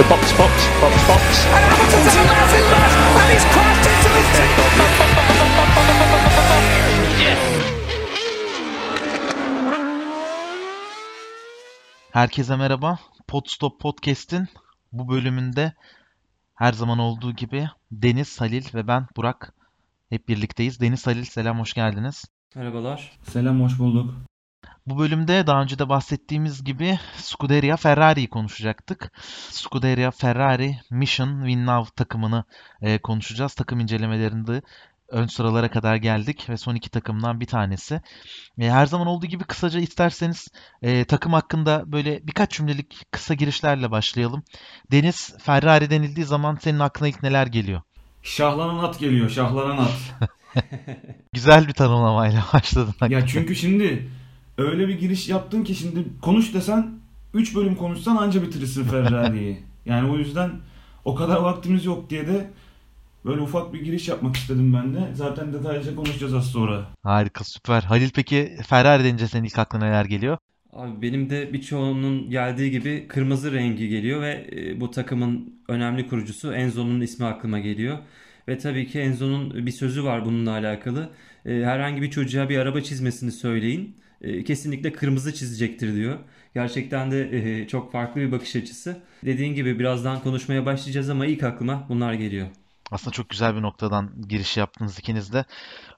So box, box, box, box. And Hamilton's a massive mess, and he's crashed into his Herkese merhaba. Podstop Podcast'in bu bölümünde her zaman olduğu gibi Deniz, Halil ve ben Burak hep birlikteyiz. Deniz, Halil selam, hoş geldiniz. Merhabalar. Selam, hoş bulduk. Bu bölümde daha önce de bahsettiğimiz gibi Scuderia Ferrari'yi konuşacaktık. Scuderia Ferrari Mission Winnow takımını e, konuşacağız. Takım incelemelerinde ön sıralara kadar geldik ve son iki takımdan bir tanesi. E, her zaman olduğu gibi kısaca isterseniz e, takım hakkında böyle birkaç cümlelik kısa girişlerle başlayalım. Deniz, Ferrari denildiği zaman senin aklına ilk neler geliyor? Şahlanan at geliyor, şahlanan at. Güzel bir tanımlamayla başladın. ya çünkü şimdi öyle bir giriş yaptın ki şimdi konuş desen 3 bölüm konuşsan anca bitirirsin Ferrari'yi. Yani o yüzden o kadar vaktimiz yok diye de böyle ufak bir giriş yapmak istedim ben de. Zaten detaylıca konuşacağız az sonra. Harika, süper. Halil peki Ferrari denince senin ilk aklına neler geliyor? Abi benim de birçoğunun geldiği gibi kırmızı rengi geliyor ve e, bu takımın önemli kurucusu Enzo'nun ismi aklıma geliyor. Ve tabii ki Enzo'nun bir sözü var bununla alakalı. E, Herhangi bir çocuğa bir araba çizmesini söyleyin. E, Kesinlikle kırmızı çizecektir diyor. Gerçekten de e, çok farklı bir bakış açısı. Dediğin gibi birazdan konuşmaya başlayacağız ama ilk aklıma bunlar geliyor. Aslında çok güzel bir noktadan giriş yaptınız ikiniz de.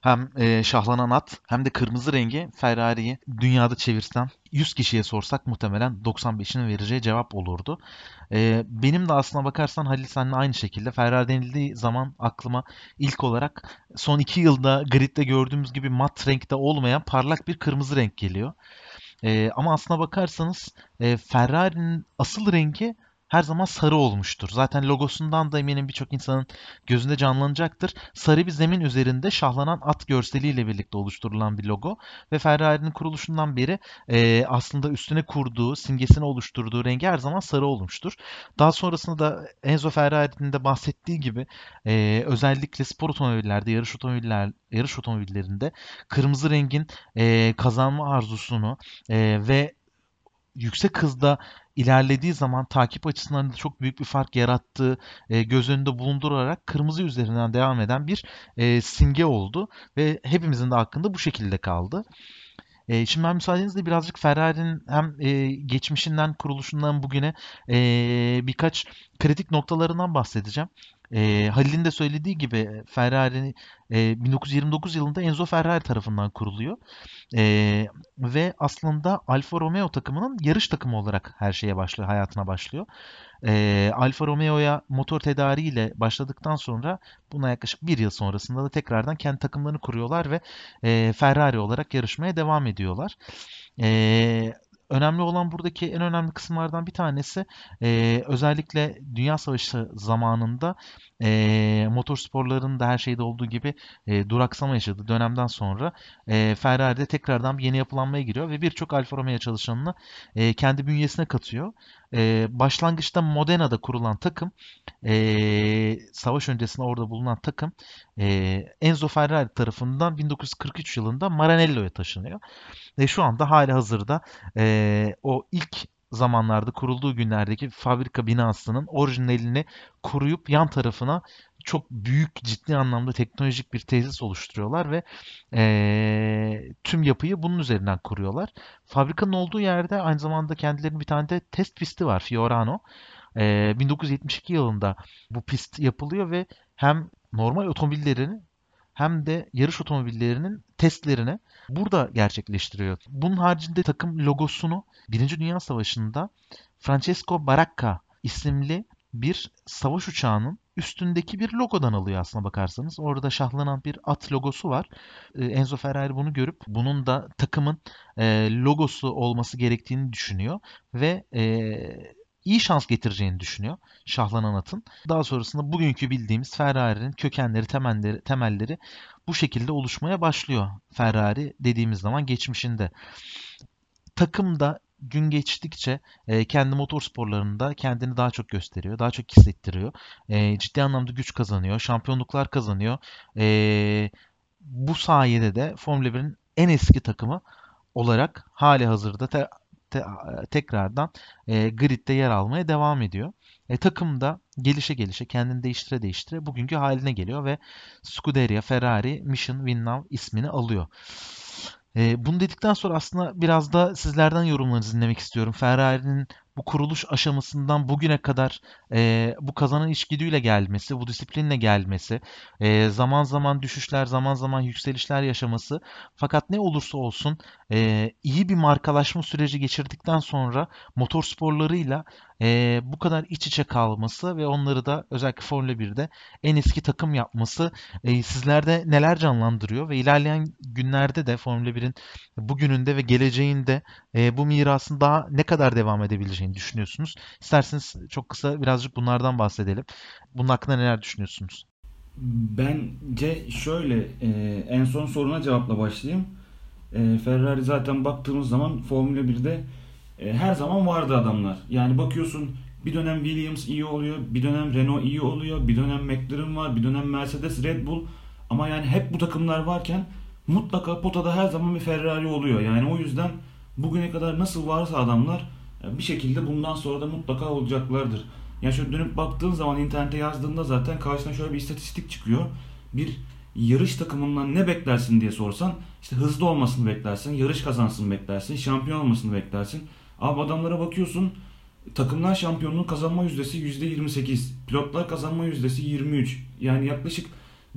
Hem e, şahlanan at hem de kırmızı rengi Ferrari'yi dünyada çevirsem 100 kişiye sorsak muhtemelen 95'inin vereceği cevap olurdu. E, benim de aslına bakarsan Halil seninle aynı şekilde Ferrari denildiği zaman aklıma ilk olarak son 2 yılda gridde gördüğümüz gibi mat renkte olmayan parlak bir kırmızı renk geliyor. E, ama aslına bakarsanız e, Ferrari'nin asıl rengi her zaman sarı olmuştur. Zaten logosundan da eminim birçok insanın gözünde canlanacaktır. Sarı bir zemin üzerinde şahlanan at görseliyle birlikte oluşturulan bir logo ve Ferrari'nin kuruluşundan beri e, aslında üstüne kurduğu, simgesini oluşturduğu rengi her zaman sarı olmuştur. Daha sonrasında da Enzo Ferrari'nin de bahsettiği gibi e, özellikle spor otomobillerde, yarış otomobiller, yarış otomobillerinde kırmızı rengin e, kazanma arzusunu e, ve yüksek hızda ilerlediği zaman takip açısından da çok büyük bir fark yarattığı e, göz önünde bulundurarak kırmızı üzerinden devam eden bir e, simge oldu ve hepimizin de hakkında bu şekilde kaldı. E, şimdi ben müsaadenizle birazcık Ferrari'nin hem e, geçmişinden, kuruluşundan bugüne e, birkaç kritik noktalarından bahsedeceğim. E, Halil'in de söylediği gibi Ferrari e, 1929 yılında Enzo Ferrari tarafından kuruluyor. E, ve aslında Alfa Romeo takımının yarış takımı olarak her şeye başlıyor, hayatına başlıyor. E, Alfa Romeo'ya motor tedariğiyle başladıktan sonra buna yaklaşık bir yıl sonrasında da tekrardan kendi takımlarını kuruyorlar ve e, Ferrari olarak yarışmaya devam ediyorlar. E, önemli olan buradaki en önemli kısımlardan bir tanesi e, özellikle Dünya Savaşı zamanında e, motorsporların da her şeyde olduğu gibi e, duraksama yaşadığı dönemden sonra e, Ferrari'de tekrardan bir yeni yapılanmaya giriyor ve birçok Alfa Romeo çalışanını e, kendi bünyesine katıyor. E, başlangıçta Modena'da kurulan takım, e, savaş öncesinde orada bulunan takım e, Enzo Ferrari tarafından 1943 yılında Maranello'ya taşınıyor. Ve şu anda hali hazırda e, o ilk zamanlarda kurulduğu günlerdeki fabrika binasının orijinalini kuruyup yan tarafına çok büyük ciddi anlamda teknolojik bir tesis oluşturuyorlar ve e, tüm yapıyı bunun üzerinden kuruyorlar. Fabrikanın olduğu yerde aynı zamanda kendilerinin bir tane de test pisti var Fiorano. E, 1972 yılında bu pist yapılıyor ve hem normal otomobillerini hem de yarış otomobillerinin testlerini burada gerçekleştiriyor. Bunun haricinde takım logosunu Birinci Dünya Savaşı'nda Francesco Baracca isimli bir savaş uçağının üstündeki bir logodan alıyor aslına bakarsanız. Orada şahlanan bir at logosu var. Enzo Ferrari bunu görüp bunun da takımın logosu olması gerektiğini düşünüyor ve iyi şans getireceğini düşünüyor şahlanan atın. Daha sonrasında bugünkü bildiğimiz Ferrari'nin kökenleri, temelleri, temelleri bu şekilde oluşmaya başlıyor. Ferrari dediğimiz zaman geçmişinde. Takımda gün geçtikçe e, kendi motorsporlarında kendini daha çok gösteriyor, daha çok hissettiriyor. E, ciddi anlamda güç kazanıyor, şampiyonluklar kazanıyor. E, bu sayede de Formula 1'in en eski takımı olarak hali hazırda te, te, tekrardan e, gridde yer almaya devam ediyor. e, takım da gelişe gelişe kendini değiştire değiştire bugünkü haline geliyor ve Scuderia Ferrari Mission Winnow ismini alıyor. E, bunu dedikten sonra aslında biraz da sizlerden yorumlarınızı dinlemek istiyorum. Ferrari'nin bu kuruluş aşamasından bugüne kadar e, bu kazanan içgüdüyle gelmesi, bu disiplinle gelmesi, e, zaman zaman düşüşler, zaman zaman yükselişler yaşaması. Fakat ne olursa olsun e, iyi bir markalaşma süreci geçirdikten sonra motorsporlarıyla e, bu kadar iç içe kalması ve onları da özellikle Formula 1'de en eski takım yapması e, sizlerde neler canlandırıyor ve ilerleyen günlerde de Formula 1'in bugününde ve geleceğinde e, bu mirasın daha ne kadar devam edebileceğini düşünüyorsunuz? İsterseniz çok kısa birazcık bunlardan bahsedelim. Bunun hakkında neler düşünüyorsunuz? Bence şöyle e, en son soruna cevapla başlayayım. E, Ferrari zaten baktığımız zaman Formula 1'de e, her zaman vardı adamlar. Yani bakıyorsun bir dönem Williams iyi oluyor, bir dönem Renault iyi oluyor, bir dönem McLaren var, bir dönem Mercedes, Red Bull. Ama yani hep bu takımlar varken mutlaka potada her zaman bir Ferrari oluyor. Yani o yüzden bugüne kadar nasıl varsa adamlar bir şekilde bundan sonra da mutlaka olacaklardır. Yani şöyle dönüp baktığın zaman internete yazdığında zaten karşına şöyle bir istatistik çıkıyor. Bir yarış takımından ne beklersin diye sorsan işte hızlı olmasını beklersin, yarış kazansın beklersin, şampiyon olmasını beklersin. Abi adamlara bakıyorsun takımlar şampiyonluğu kazanma yüzdesi %28, pilotlar kazanma yüzdesi 23. Yani yaklaşık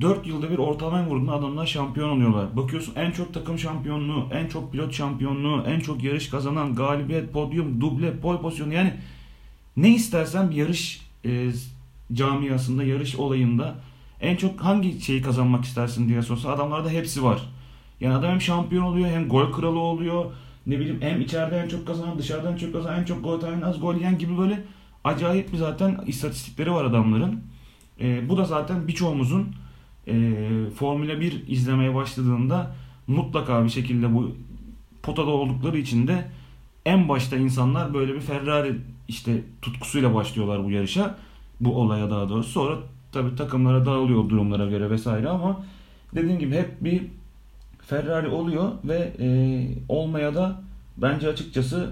4 yılda bir ortalama vurduğunda adamlar şampiyon oluyorlar. Bakıyorsun en çok takım şampiyonluğu, en çok pilot şampiyonluğu, en çok yarış kazanan, galibiyet, podyum, duble, pole pozisyonu yani ne istersen bir yarış e, camiasında, yarış olayında en çok hangi şeyi kazanmak istersin diye sorsa adamlarda hepsi var. Yani adam hem şampiyon oluyor hem gol kralı oluyor. Ne bileyim hem içeride en çok kazanan, dışarıdan en çok kazanan, en çok gol atan, az gol yiyen gibi böyle acayip bir zaten istatistikleri var adamların. E, bu da zaten birçoğumuzun e, Formula 1 izlemeye başladığında mutlaka bir şekilde bu potada oldukları için de en başta insanlar böyle bir Ferrari işte tutkusuyla başlıyorlar bu yarışa. Bu olaya daha doğrusu. Sonra tabi takımlara dağılıyor durumlara göre vesaire ama dediğim gibi hep bir Ferrari oluyor ve e, olmaya da bence açıkçası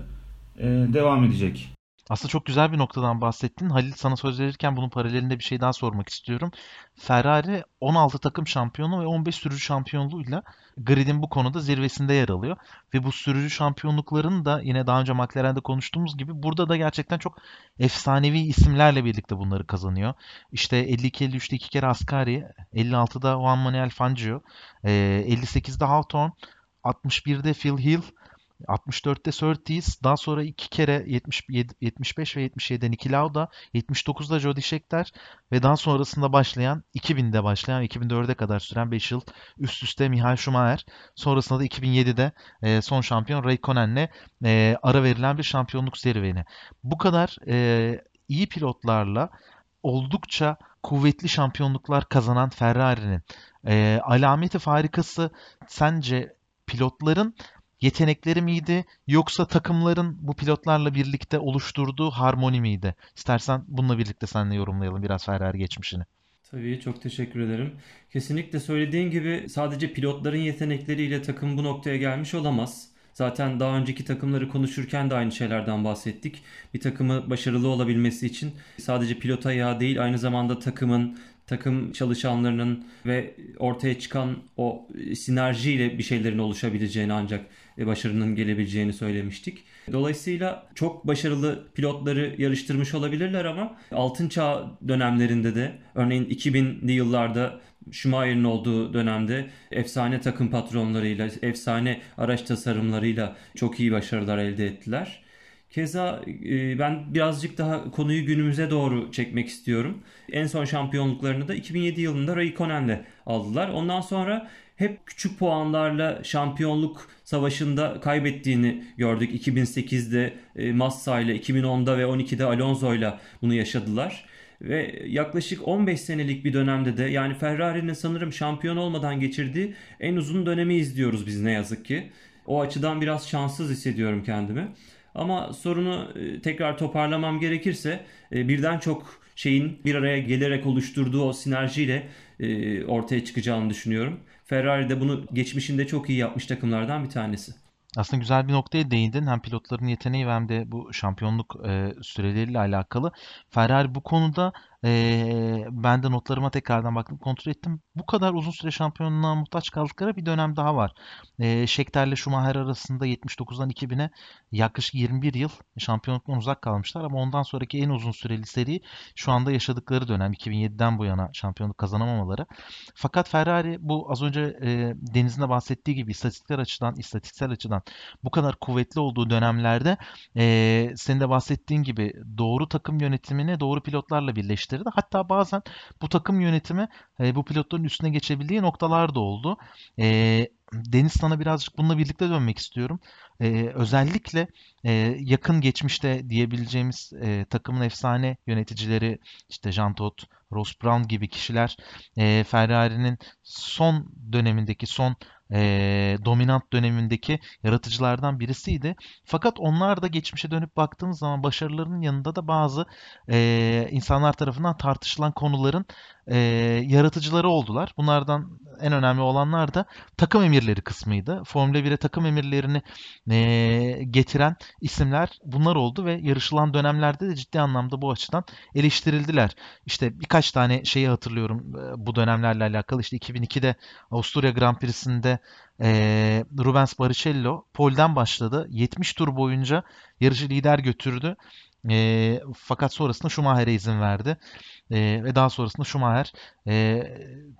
e, devam edecek. Aslında çok güzel bir noktadan bahsettin. Halil sana söz verirken bunun paralelinde bir şey daha sormak istiyorum. Ferrari 16 takım şampiyonu ve 15 sürücü şampiyonluğuyla gridin bu konuda zirvesinde yer alıyor. Ve bu sürücü şampiyonluklarını da yine daha önce McLaren'de konuştuğumuz gibi burada da gerçekten çok efsanevi isimlerle birlikte bunları kazanıyor. İşte 52-53'te iki kere Ascari, 56'da Juan Manuel Fangio, 58'de Hawthorne, 61'de Phil Hill, 64'te Surtees, daha sonra iki kere 77, 75 ve 77'de Niki Lauda, 79'da Jody Scheckter ve daha sonrasında başlayan 2000'de başlayan 2004'e kadar süren 5 yıl üst üste Michael Schumacher. Sonrasında da 2007'de e, son şampiyon Raikkonen'le e, ara verilen bir şampiyonluk serüveni. Bu kadar e, iyi pilotlarla oldukça kuvvetli şampiyonluklar kazanan Ferrari'nin e, alameti farikası sence pilotların yetenekleri miydi yoksa takımların bu pilotlarla birlikte oluşturduğu harmoni miydi? İstersen bununla birlikte seninle yorumlayalım biraz Ferrari geçmişini. Tabii çok teşekkür ederim. Kesinlikle söylediğin gibi sadece pilotların yetenekleriyle takım bu noktaya gelmiş olamaz. Zaten daha önceki takımları konuşurken de aynı şeylerden bahsettik. Bir takımı başarılı olabilmesi için sadece pilota ayağı değil aynı zamanda takımın, takım çalışanlarının ve ortaya çıkan o sinerjiyle bir şeylerin oluşabileceğini ancak başarının gelebileceğini söylemiştik. Dolayısıyla çok başarılı pilotları yarıştırmış olabilirler ama altın çağ dönemlerinde de örneğin 2000'li yıllarda Schumacher'in olduğu dönemde efsane takım patronlarıyla, efsane araç tasarımlarıyla çok iyi başarılar elde ettiler. Keza e, ben birazcık daha konuyu günümüze doğru çekmek istiyorum. En son şampiyonluklarını da 2007 yılında Raikkonen'le aldılar. Ondan sonra hep küçük puanlarla şampiyonluk savaşında kaybettiğini gördük. 2008'de e, Massa ile 2010'da ve 12'de Alonso ile bunu yaşadılar. Ve yaklaşık 15 senelik bir dönemde de yani Ferrari'nin sanırım şampiyon olmadan geçirdiği en uzun dönemi izliyoruz biz ne yazık ki. O açıdan biraz şanssız hissediyorum kendimi. Ama sorunu e, tekrar toparlamam gerekirse e, birden çok şeyin bir araya gelerek oluşturduğu o sinerjiyle ortaya çıkacağını düşünüyorum. Ferrari de bunu geçmişinde çok iyi yapmış takımlardan bir tanesi. Aslında güzel bir noktaya değindin. Hem pilotların yeteneği hem de bu şampiyonluk e, süreleriyle alakalı. Ferrari bu konuda e, ben de notlarıma tekrardan baktım, kontrol ettim. Bu kadar uzun süre şampiyonluğa muhtaç kaldıkları bir dönem daha var. E, Scheckter'le Schumacher arasında 79'dan 2000'e yaklaşık 21 yıl şampiyonluktan uzak kalmışlar. Ama ondan sonraki en uzun süreli seri şu anda yaşadıkları dönem 2007'den bu yana şampiyonluk kazanamamaları. Fakat Ferrari bu az önce e, Deniz'in de bahsettiği gibi istatistikler açıdan, istatistiksel açıdan bu kadar kuvvetli olduğu dönemlerde e, senin de bahsettiğin gibi doğru takım yönetimini doğru pilotlarla birleştirdi. Hatta bazen bu takım yönetimi e, bu pilotların üstüne geçebildiği noktalar da oldu. E, Deniz sana birazcık bununla birlikte dönmek istiyorum. Ee, özellikle e, yakın geçmişte diyebileceğimiz e, takımın efsane yöneticileri işte Jean Todt, Ross Brown gibi kişiler e, Ferrari'nin son dönemindeki son e, dominant dönemindeki yaratıcılardan birisiydi. Fakat onlar da geçmişe dönüp baktığımız zaman başarılarının yanında da bazı e, insanlar tarafından tartışılan konuların e, yaratıcıları oldular. Bunlardan en önemli olanlar da takım emirleri kısmıydı. Formula 1'e takım emirlerini e, getiren isimler bunlar oldu ve yarışılan dönemlerde de ciddi anlamda bu açıdan eleştirildiler. İşte birkaç tane şeyi hatırlıyorum e, bu dönemlerle alakalı. İşte 2002'de Avusturya Grand Prix'sinde e, Rubens Barrichello polden başladı. 70 tur boyunca yarışı lider götürdü. E, fakat sonrasında Schumacher'e izin verdi. E, ve daha sonrasında Schumacher e,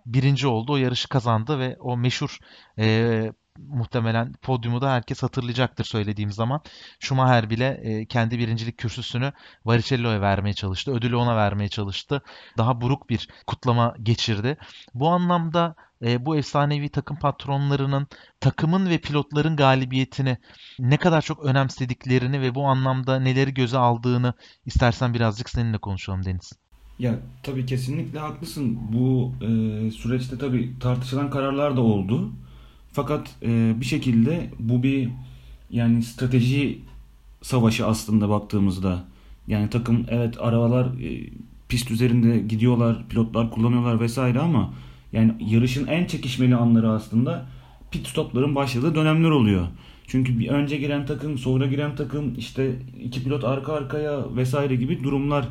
birinci oldu. O yarışı kazandı ve o meşhur e, muhtemelen podyumu da herkes hatırlayacaktır söylediğim zaman. Schumacher bile e, kendi birincilik kürsüsünü Barrichello'ya vermeye çalıştı. Ödülü ona vermeye çalıştı. Daha buruk bir kutlama geçirdi. Bu anlamda e, bu efsanevi takım patronlarının takımın ve pilotların galibiyetini ne kadar çok önemsediklerini ve bu anlamda neleri göze aldığını istersen birazcık seninle konuşalım Deniz. Ya tabii kesinlikle haklısın. Bu e, süreçte tabii tartışılan kararlar da oldu. Fakat e, bir şekilde bu bir yani strateji savaşı aslında baktığımızda. Yani takım evet arabalar e, pist üzerinde gidiyorlar, pilotlar kullanıyorlar vesaire ama yani yarışın en çekişmeli anları aslında pit stopların başladığı dönemler oluyor. Çünkü bir önce giren takım, sonra giren takım, işte iki pilot arka arkaya vesaire gibi durumlar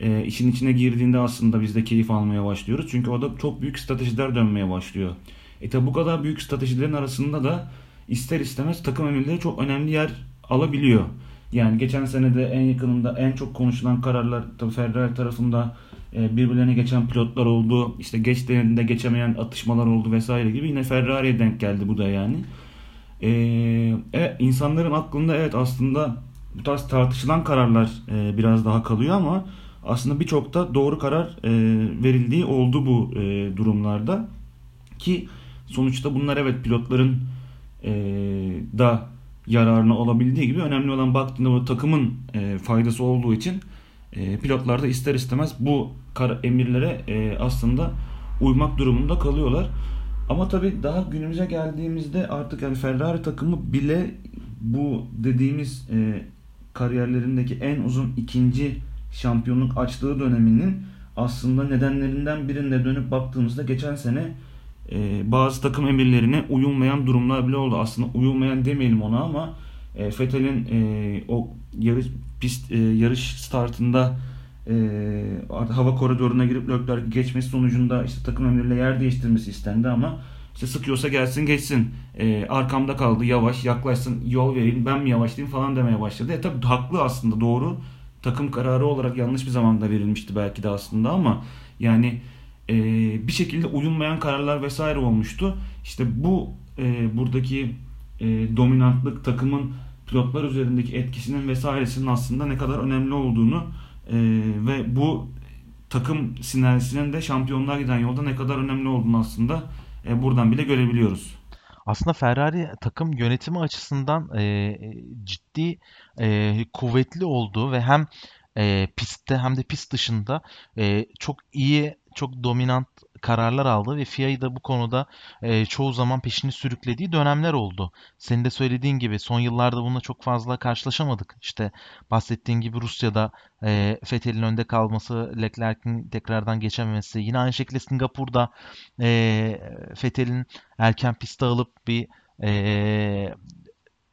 e, işin içine girdiğinde aslında biz de keyif almaya başlıyoruz. Çünkü orada çok büyük stratejiler dönmeye başlıyor. E tabi bu kadar büyük stratejilerin arasında da ister istemez takım emirleri çok önemli yer alabiliyor. Yani geçen sene de en yakınında en çok konuşulan kararlar tabi Ferrari tarafında e, birbirlerine geçen pilotlar oldu. İşte geç denediğinde geçemeyen atışmalar oldu vesaire gibi. Yine Ferrari'ye denk geldi bu da yani. Ee, evet, insanların aklında evet aslında bu tarz tartışılan kararlar e, biraz daha kalıyor ama aslında birçok da doğru karar e, verildiği oldu bu e, durumlarda. Ki sonuçta bunlar evet pilotların e, da yararına olabildiği gibi önemli olan baktığında bu takımın e, faydası olduğu için e, pilotlar da ister istemez bu kar emirlere e, aslında uymak durumunda kalıyorlar. Ama tabii daha günümüze geldiğimizde artık yani Ferrari takımı bile bu dediğimiz e, kariyerlerindeki en uzun ikinci şampiyonluk açtığı döneminin aslında nedenlerinden birinde dönüp baktığımızda geçen sene e, bazı takım emirlerine uyulmayan durumlar bile oldu. Aslında uyulmayan demeyelim ona ama e, Vettel'in e, o yarış pist e, yarış startında e, hava koridoruna girip Leclerc geçmesi sonucunda işte takım emirle yer değiştirmesi istendi ama işte sıkıyorsa gelsin geçsin. E, arkamda kaldı yavaş yaklaşsın yol vereyim ben mi yavaşlayayım falan demeye başladı. E tabi haklı aslında doğru. Takım kararı olarak yanlış bir zamanda verilmişti belki de aslında ama yani e, bir şekilde uyulmayan kararlar vesaire olmuştu. İşte bu e, buradaki e, dominantlık takımın pilotlar üzerindeki etkisinin vesairesinin aslında ne kadar önemli olduğunu e, ve bu takım sinerjisinin de şampiyonluğa giden yolda ne kadar önemli olduğunu aslında e, buradan bile görebiliyoruz. Aslında Ferrari takım yönetimi açısından e, ciddi e, kuvvetli olduğu ve hem e, pistte hem de pist dışında e, çok iyi, çok dominant kararlar aldı ve FIA'yı da bu konuda e, çoğu zaman peşini sürüklediği dönemler oldu. Senin de söylediğin gibi son yıllarda bununla çok fazla karşılaşamadık. İşte bahsettiğin gibi Rusya'da e, Vettel'in önde kalması, Leclerc'in tekrardan geçememesi. Yine aynı şekilde Singapur'da e, Vettel'in erken piste alıp bir e,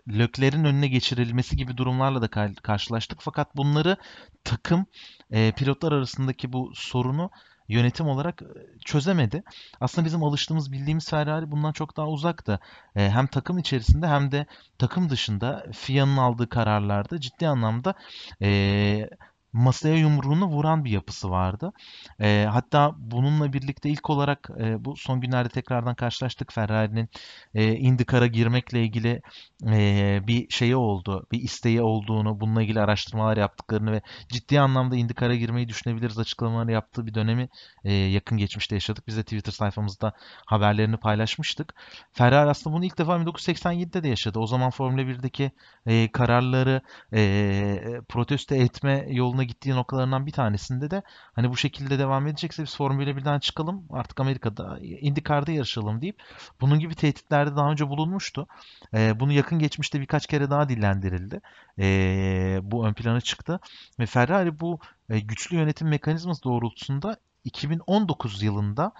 Lökler'in önüne geçirilmesi gibi durumlarla da kar- karşılaştık. Fakat bunları takım e, pilotlar arasındaki bu sorunu yönetim olarak e, çözemedi. Aslında bizim alıştığımız bildiğimiz Ferrari bundan çok daha uzaktı. E, hem takım içerisinde hem de takım dışında FIA'nın aldığı kararlarda ciddi anlamda e, masaya yumruğunu vuran bir yapısı vardı. E, hatta bununla birlikte ilk olarak e, bu son günlerde tekrardan karşılaştık Ferrari'nin e, IndyCar'a girmekle ilgili e, bir şeyi oldu, bir isteği olduğunu, bununla ilgili araştırmalar yaptıklarını ve ciddi anlamda IndyCar'a girmeyi düşünebiliriz açıklamaları yaptığı bir dönemi e, yakın geçmişte yaşadık. Biz de Twitter sayfamızda haberlerini paylaşmıştık. Ferrari aslında bunu ilk defa 1987'de de yaşadı. O zaman Formula 1'deki e, kararları e, protesto etme yoluna gittiği noktalarından bir tanesinde de hani bu şekilde devam edecekse biz Formula 1'den çıkalım artık Amerika'da IndyCar'da yarışalım deyip bunun gibi tehditlerde daha önce bulunmuştu. E, bunu yakın geçmişte birkaç kere daha dillendirildi. E, bu ön plana çıktı ve Ferrari bu e, güçlü yönetim mekanizması doğrultusunda 2019 yılında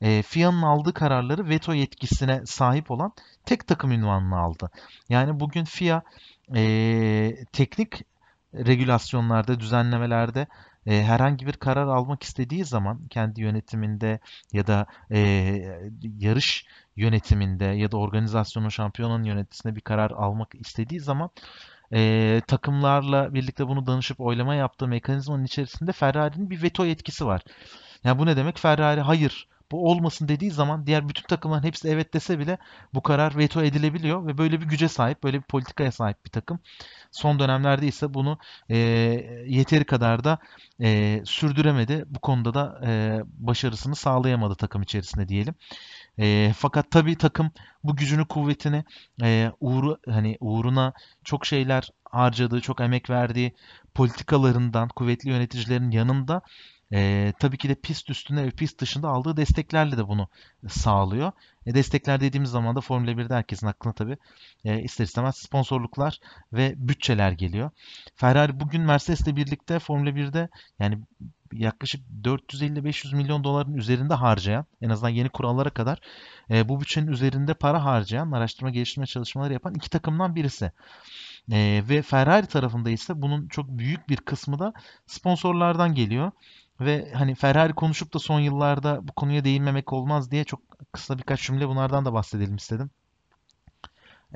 e, FIA'nın aldığı kararları veto yetkisine sahip olan tek takım ünvanını aldı. Yani bugün FIA e, teknik regülasyonlarda, düzenlemelerde e, herhangi bir karar almak istediği zaman kendi yönetiminde ya da e, yarış yönetiminde ya da organizasyonun şampiyonun yöneticisinde bir karar almak istediği zaman e, takımlarla birlikte bunu danışıp oylama yaptığı mekanizmanın içerisinde Ferrari'nin bir veto yetkisi var. Yani bu ne demek? Ferrari hayır bu olmasın dediği zaman diğer bütün takımların hepsi evet dese bile bu karar veto edilebiliyor ve böyle bir güce sahip, böyle bir politikaya sahip bir takım. Son dönemlerde ise bunu e, yeteri kadar da e, sürdüremedi. Bu konuda da e, başarısını sağlayamadı takım içerisinde diyelim. E, fakat tabii takım bu gücünü, kuvvetini e, uğru hani uğruna çok şeyler harcadığı, çok emek verdiği politikalarından, kuvvetli yöneticilerin yanında e, tabii ki de pist üstünde ve pist dışında aldığı desteklerle de bunu sağlıyor. E, destekler dediğimiz zaman da Formula 1'de herkesin aklına tabii e, ister istemez sponsorluklar ve bütçeler geliyor. Ferrari bugün Mercedes'le birlikte Formula 1'de yani yaklaşık 450-500 milyon doların üzerinde harcayan, en azından yeni kurallara kadar e, bu bütçenin üzerinde para harcayan, araştırma geliştirme çalışmaları yapan iki takımdan birisi. E, ve Ferrari tarafında ise bunun çok büyük bir kısmı da sponsorlardan geliyor. Ve hani Ferrari konuşup da son yıllarda bu konuya değinmemek olmaz diye çok kısa birkaç cümle bunlardan da bahsedelim istedim.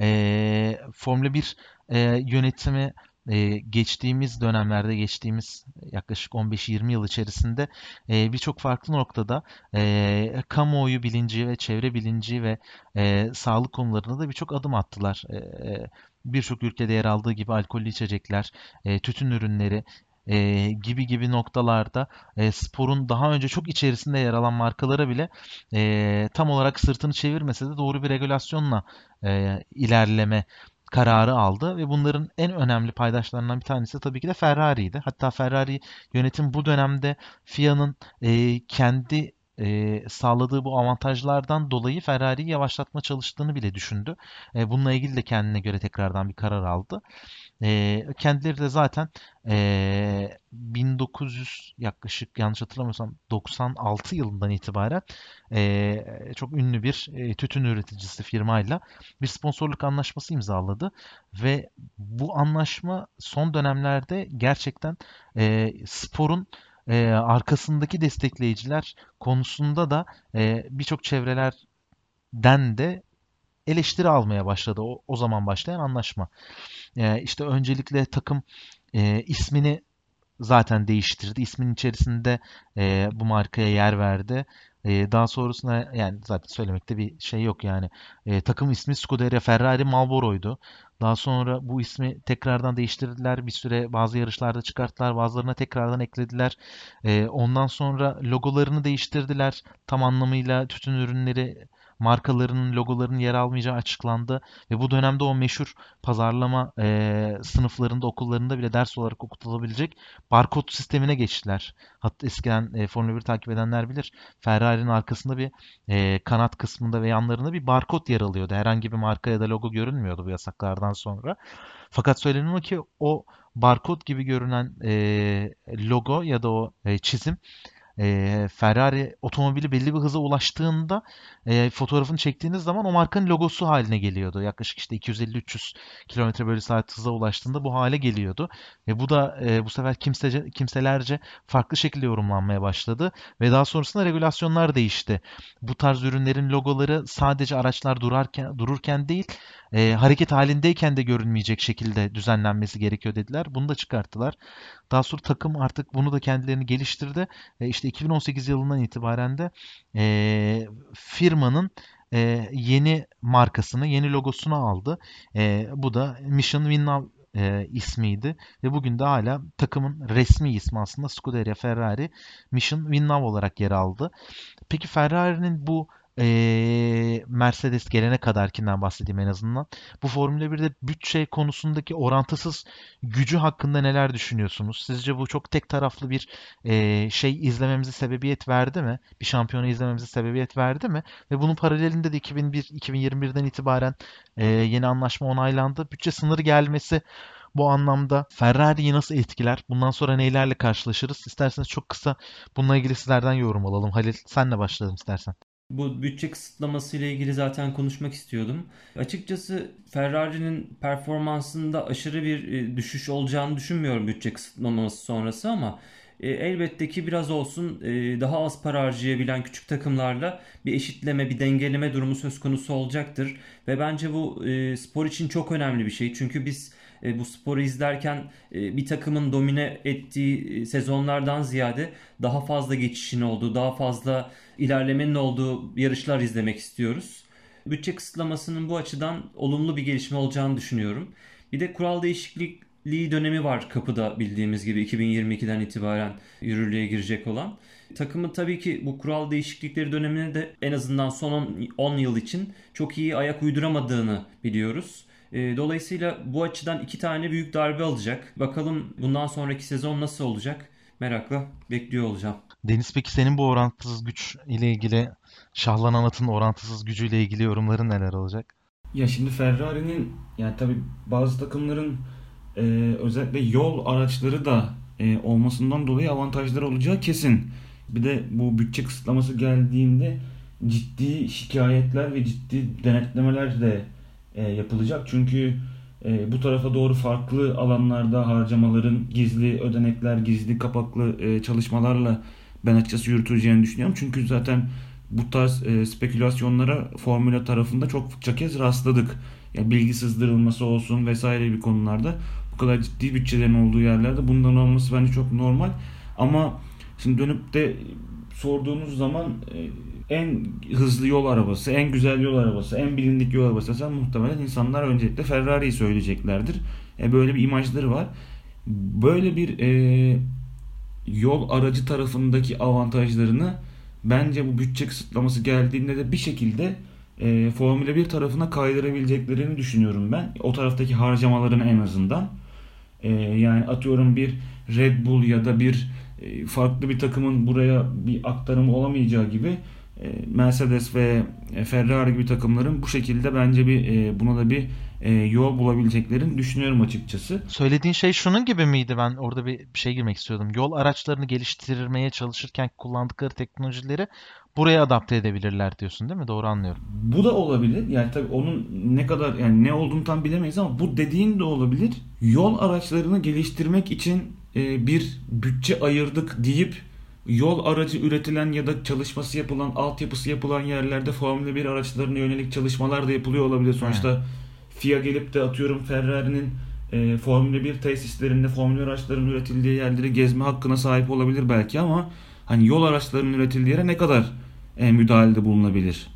E, Formula 1 e, yönetimi e, geçtiğimiz dönemlerde, geçtiğimiz yaklaşık 15-20 yıl içerisinde e, birçok farklı noktada e, kamuoyu bilinci ve çevre bilinci ve e, sağlık konularında da birçok adım attılar. E, birçok ülkede yer aldığı gibi alkollü içecekler, e, tütün ürünleri, e, gibi gibi noktalarda e, sporun daha önce çok içerisinde yer alan markalara bile e, tam olarak sırtını çevirmese de doğru bir regülasyonla e, ilerleme kararı aldı ve bunların en önemli paydaşlarından bir tanesi tabii ki de Ferrari'ydi. Hatta Ferrari yönetim bu dönemde FIA'nın e, kendi e, sağladığı bu avantajlardan dolayı Ferrari'yi yavaşlatma çalıştığını bile düşündü. E, bununla ilgili de kendine göre tekrardan bir karar aldı. E, kendileri de zaten e, 1900 yaklaşık yanlış hatırlamıyorsam 96 yılından itibaren e, çok ünlü bir e, tütün üreticisi firmayla bir sponsorluk anlaşması imzaladı. Ve bu anlaşma son dönemlerde gerçekten e, sporun e, arkasındaki destekleyiciler konusunda da e, birçok çevrelerden de eleştiri almaya başladı o, o zaman başlayan anlaşma. E, işte öncelikle takım e, ismini zaten değiştirdi. İsmin içerisinde e, bu markaya yer verdi. E, daha sonrasında yani zaten söylemekte bir şey yok yani. E, takım ismi Scuderia Ferrari Marlboro'ydu. Daha sonra bu ismi tekrardan değiştirdiler. Bir süre bazı yarışlarda çıkarttılar. Bazılarına tekrardan eklediler. E, ondan sonra logolarını değiştirdiler. Tam anlamıyla tütün ürünleri markalarının logolarının yer almayacağı açıklandı ve bu dönemde o meşhur pazarlama e, sınıflarında okullarında bile ders olarak okutulabilecek barkod sistemine geçtiler. Hatta eskiden e, Formula 1 takip edenler bilir. Ferrari'nin arkasında bir e, kanat kısmında ve yanlarında bir barkod yer alıyordu. Herhangi bir marka ya da logo görünmüyordu bu yasaklardan sonra. Fakat söyleniyor ki o barkod gibi görünen e, logo ya da o e, çizim e, Ferrari otomobili belli bir hıza ulaştığında e, fotoğrafını çektiğiniz zaman o markanın logosu haline geliyordu. Yaklaşık işte 250-300 km bölü saat hıza ulaştığında bu hale geliyordu. Ve bu da e, bu sefer kimsece, kimselerce farklı şekilde yorumlanmaya başladı. Ve daha sonrasında regülasyonlar değişti. Bu tarz ürünlerin logoları sadece araçlar durarken dururken değil e, hareket halindeyken de görünmeyecek şekilde düzenlenmesi gerekiyor dediler. Bunu da çıkarttılar. Daha sonra takım artık bunu da kendilerini geliştirdi. E, işte 2018 yılından itibaren de e, firmanın e, yeni markasını, yeni logosunu aldı. E, bu da Mission Win Now e, ismiydi ve bugün de hala takımın resmi ismi aslında Scuderia Ferrari Mission Win Now olarak yer aldı. Peki Ferrari'nin bu Mercedes gelene kadarkinden bahsedeyim en azından. Bu Formula 1'de bütçe konusundaki orantısız gücü hakkında neler düşünüyorsunuz? Sizce bu çok tek taraflı bir şey izlememize sebebiyet verdi mi? Bir şampiyonu izlememize sebebiyet verdi mi? Ve bunun paralelinde de 2001-2021'den itibaren e, yeni anlaşma onaylandı. Bütçe sınırı gelmesi bu anlamda Ferrari'yi nasıl etkiler? Bundan sonra neylerle karşılaşırız? İsterseniz çok kısa bununla ilgili sizlerden yorum alalım. Halil senle başlayalım istersen. Bu bütçe kısıtlaması ile ilgili zaten konuşmak istiyordum. Açıkçası Ferrari'nin performansında aşırı bir e, düşüş olacağını düşünmüyorum bütçe kısıtlaması sonrası ama e, elbette ki biraz olsun e, daha az para harcayabilen küçük takımlarla bir eşitleme, bir dengeleme durumu söz konusu olacaktır. Ve bence bu spor için çok önemli bir şey. Çünkü biz e, bu sporu izlerken e, bir takımın domine ettiği e, sezonlardan ziyade daha fazla geçişin olduğu, daha fazla ilerlemenin olduğu yarışlar izlemek istiyoruz. Bütçe kısıtlamasının bu açıdan olumlu bir gelişme olacağını düşünüyorum. Bir de kural değişikliği dönemi var kapıda bildiğimiz gibi 2022'den itibaren yürürlüğe girecek olan. Takımın tabii ki bu kural değişiklikleri dönemine de en azından son 10 yıl için çok iyi ayak uyduramadığını biliyoruz. E, dolayısıyla bu açıdan iki tane büyük darbe alacak. Bakalım bundan sonraki sezon nasıl olacak? Merakla bekliyor olacağım. Deniz peki senin bu orantısız güç ile ilgili Şahlan At'ın orantısız gücüyle ilgili yorumların neler olacak? Ya şimdi Ferrari'nin yani tabi bazı takımların e, özellikle yol araçları da e, olmasından dolayı avantajları olacağı kesin. Bir de bu bütçe kısıtlaması geldiğinde ciddi şikayetler ve ciddi denetlemeler de e, yapılacak. Çünkü e, bu tarafa doğru farklı alanlarda harcamaların gizli ödenekler, gizli kapaklı e, çalışmalarla ben açıkçası yürütüleceğini düşünüyorum. Çünkü zaten bu tarz e, spekülasyonlara formüla tarafında çokça kez rastladık. Yani bilgi sızdırılması olsun vesaire bir konularda bu kadar ciddi bütçelerin olduğu yerlerde bundan olması bence çok normal. Ama şimdi dönüp de sorduğunuz zaman e, en hızlı yol arabası, en güzel yol arabası, en bilindik yol arabası desen muhtemelen insanlar öncelikle Ferrari'yi söyleyeceklerdir. E, böyle bir imajları var. Böyle bir e, yol aracı tarafındaki avantajlarını bence bu bütçe kısıtlaması geldiğinde de bir şekilde e, Formula 1 tarafına kaydırabileceklerini düşünüyorum ben. O taraftaki harcamaların en azından. E, yani atıyorum bir Red Bull ya da bir e, farklı bir takımın buraya bir aktarımı olamayacağı gibi e, Mercedes ve e, Ferrari gibi takımların bu şekilde bence bir buna da bir yol bulabileceklerini düşünüyorum açıkçası. Söylediğin şey şunun gibi miydi? Ben orada bir şey girmek istiyordum. Yol araçlarını geliştirmeye çalışırken kullandıkları teknolojileri buraya adapte edebilirler diyorsun değil mi? Doğru anlıyorum. Bu da olabilir. Yani tabii onun ne kadar yani ne olduğunu tam bilemeyiz ama bu dediğin de olabilir. Yol araçlarını geliştirmek için bir bütçe ayırdık deyip yol aracı üretilen ya da çalışması yapılan, altyapısı yapılan yerlerde Formula 1 araçlarına yönelik çalışmalar da yapılıyor olabilir. Sonuçta evet. FIA gelip de atıyorum Ferrari'nin e, Formula 1 tesislerinde Formula araçların üretildiği yerleri gezme hakkına sahip olabilir belki ama hani yol araçlarının üretildiği yere ne kadar e, müdahalede bulunabilir?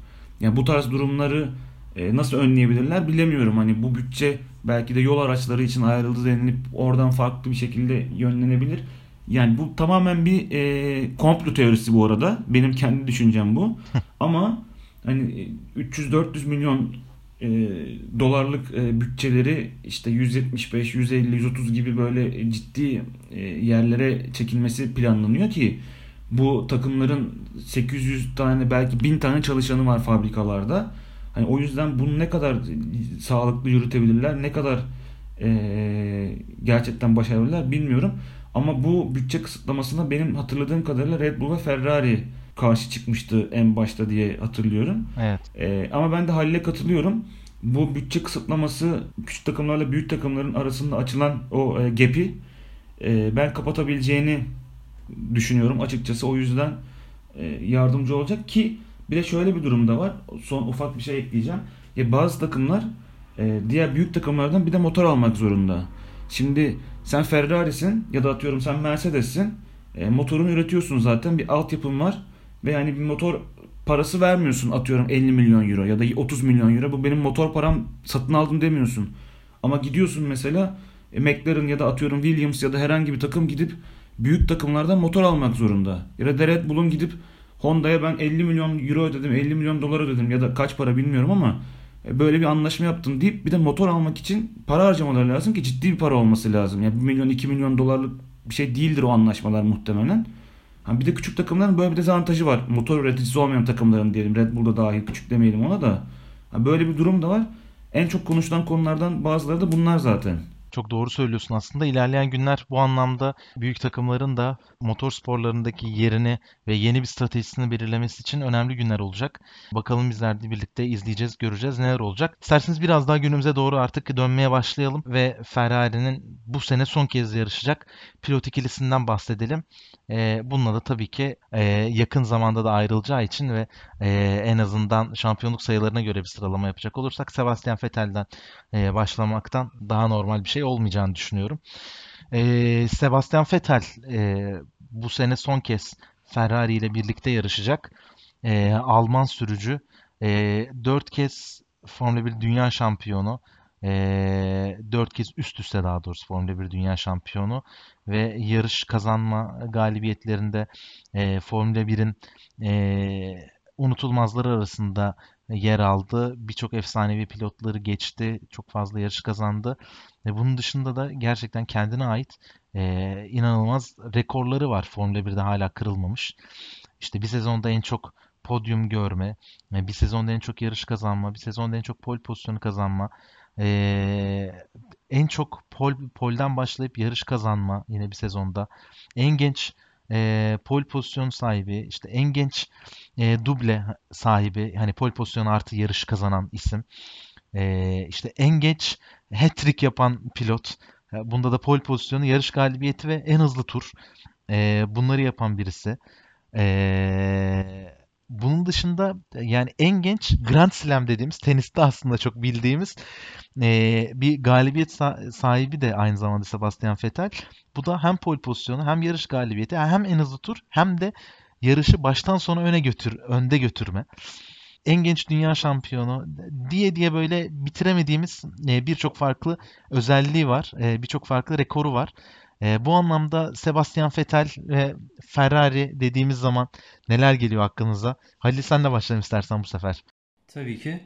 Yani bu tarz durumları e, nasıl önleyebilirler bilemiyorum. Hani bu bütçe belki de yol araçları için ayrıldı denilip oradan farklı bir şekilde yönlenebilir. Yani bu tamamen bir e, komplo teorisi bu arada. Benim kendi düşüncem bu. Ama hani 300-400 milyon e, dolarlık e, bütçeleri işte 175, 150, 130 gibi böyle ciddi e, yerlere çekilmesi planlanıyor ki bu takımların 800 tane belki 1000 tane çalışanı var fabrikalarda. Hani o yüzden bunu ne kadar sağlıklı yürütebilirler, ne kadar e, gerçekten başarabilirler bilmiyorum. Ama bu bütçe kısıtlamasına benim hatırladığım kadarıyla Red Bull ve Ferrari karşı çıkmıştı en başta diye hatırlıyorum. Evet. Ee, ama ben de Halil'e katılıyorum. Bu bütçe kısıtlaması küçük takımlarla büyük takımların arasında açılan o e, gap'i e, ben kapatabileceğini düşünüyorum açıkçası. O yüzden e, yardımcı olacak ki bir de şöyle bir durum da var. Son ufak bir şey ekleyeceğim. Ya bazı takımlar e, diğer büyük takımlardan bir de motor almak zorunda. Şimdi sen Ferrari'sin ya da atıyorum sen Mercedes'sin. E, motorunu üretiyorsun zaten. Bir altyapın var. Ve yani bir motor parası vermiyorsun atıyorum 50 milyon euro ya da 30 milyon euro. Bu benim motor param satın aldım demiyorsun. Ama gidiyorsun mesela e, McLaren ya da atıyorum Williams ya da herhangi bir takım gidip büyük takımlardan motor almak zorunda. Ya da Red Bull'un gidip Honda'ya ben 50 milyon euro ödedim, 50 milyon dolar ödedim ya da kaç para bilmiyorum ama e, böyle bir anlaşma yaptım deyip bir de motor almak için para harcamaları lazım ki ciddi bir para olması lazım. Yani 1 milyon 2 milyon dolarlık bir şey değildir o anlaşmalar muhtemelen. Ha bir de küçük takımların böyle bir dezavantajı var. Motor üreticisi olmayan takımların diyelim. Red Bull'da dahil küçük demeyelim ona da. Ha böyle bir durum da var. En çok konuşulan konulardan bazıları da bunlar zaten. Çok doğru söylüyorsun aslında. İlerleyen günler bu anlamda büyük takımların da motor sporlarındaki yerini ve yeni bir stratejisini belirlemesi için önemli günler olacak. Bakalım bizler de birlikte izleyeceğiz, göreceğiz neler olacak. İsterseniz biraz daha günümüze doğru artık dönmeye başlayalım ve Ferrari'nin bu sene son kez yarışacak pilot ikilisinden bahsedelim. E, bununla da tabii ki e, yakın zamanda da ayrılacağı için ve e, en azından şampiyonluk sayılarına göre bir sıralama yapacak olursak Sebastian Vettel'den e, başlamaktan daha normal bir şey olmayacağını düşünüyorum. E, Sebastian Vettel e, bu sene son kez Ferrari ile birlikte yarışacak. E, Alman sürücü. E, 4 kez Formula 1 dünya şampiyonu. E, 4 kez üst üste daha doğrusu Formula 1 dünya şampiyonu ve yarış kazanma galibiyetlerinde e, Formula 1'in e, unutulmazları arasında yer aldı. Birçok efsanevi pilotları geçti. Çok fazla yarış kazandı. Ve bunun dışında da gerçekten kendine ait e, inanılmaz rekorları var. Formula 1'de hala kırılmamış. İşte bir sezonda en çok podyum görme, bir sezonda en çok yarış kazanma, bir sezonda en çok pol pozisyonu kazanma, ee, en çok pol, polden başlayıp yarış kazanma yine bir sezonda. En genç e, pol pozisyon sahibi, işte en genç e, duble sahibi, hani pol pozisyonu artı yarış kazanan isim. E, işte en genç hat-trick yapan pilot. Bunda da pol pozisyonu, yarış galibiyeti ve en hızlı tur. E, bunları yapan birisi. Eee bunun dışında yani en genç Grand Slam dediğimiz teniste aslında çok bildiğimiz e, bir galibiyet sahibi de aynı zamanda Sebastian Vettel. Bu da hem pole pozisyonu hem yarış galibiyeti hem en hızlı tur hem de yarışı baştan sona öne götür önde götürme. En genç dünya şampiyonu diye diye böyle bitiremediğimiz e, birçok farklı özelliği var. E, birçok farklı rekoru var. E, bu anlamda Sebastian Vettel ve Ferrari dediğimiz zaman neler geliyor aklınıza? Halil sen de başlayalım istersen bu sefer. Tabii ki.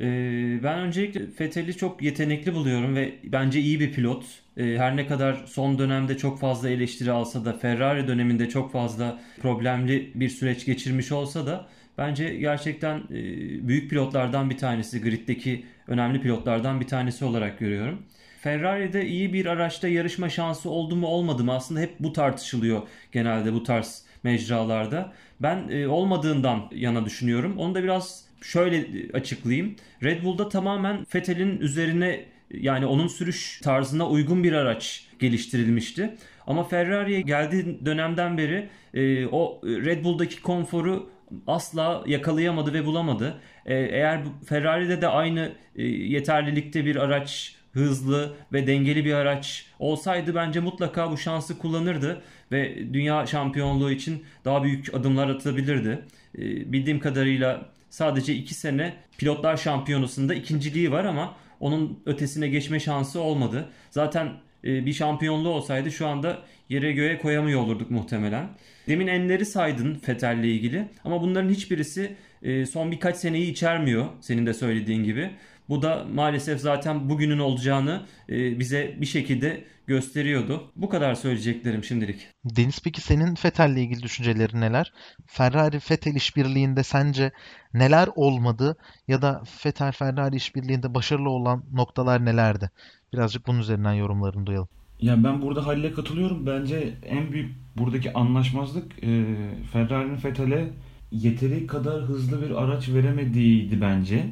Ee, ben öncelikle Vettel'i çok yetenekli buluyorum ve bence iyi bir pilot. Ee, her ne kadar son dönemde çok fazla eleştiri alsa da Ferrari döneminde çok fazla problemli bir süreç geçirmiş olsa da bence gerçekten e, büyük pilotlardan bir tanesi, griddeki önemli pilotlardan bir tanesi olarak görüyorum. Ferrari'de iyi bir araçta yarışma şansı oldu mu olmadı mı aslında hep bu tartışılıyor genelde bu tarz mecralarda. Ben e, olmadığından yana düşünüyorum. Onu da biraz şöyle açıklayayım. Red Bull'da tamamen Vettel'in üzerine yani onun sürüş tarzına uygun bir araç geliştirilmişti. Ama Ferrari'ye geldiği dönemden beri e, o Red Bull'daki konforu asla yakalayamadı ve bulamadı. E, eğer Ferrari'de de aynı e, yeterlilikte bir araç hızlı ve dengeli bir araç olsaydı bence mutlaka bu şansı kullanırdı ve dünya şampiyonluğu için daha büyük adımlar atabilirdi. Ee, bildiğim kadarıyla sadece 2 sene pilotlar şampiyonasında ikinciliği var ama onun ötesine geçme şansı olmadı. Zaten e, bir şampiyonluğu olsaydı şu anda yere göğe koyamıyor olurduk muhtemelen. Demin enleri saydın Fetel'le ilgili ama bunların hiçbirisi e, son birkaç seneyi içermiyor senin de söylediğin gibi. Bu da maalesef zaten bugünün olacağını e, bize bir şekilde gösteriyordu. Bu kadar söyleyeceklerim şimdilik. Deniz peki senin Fethel'le ilgili düşüncelerin neler? Ferrari Fethel işbirliğinde sence neler olmadı ya da Fethel Ferrari işbirliğinde başarılı olan noktalar nelerdi? Birazcık bunun üzerinden yorumlarını duyalım. Ya ben burada Halil'e katılıyorum. Bence en büyük buradaki anlaşmazlık e, Ferrari'nin Vettel'e yeteri kadar hızlı bir araç veremediğiydi bence.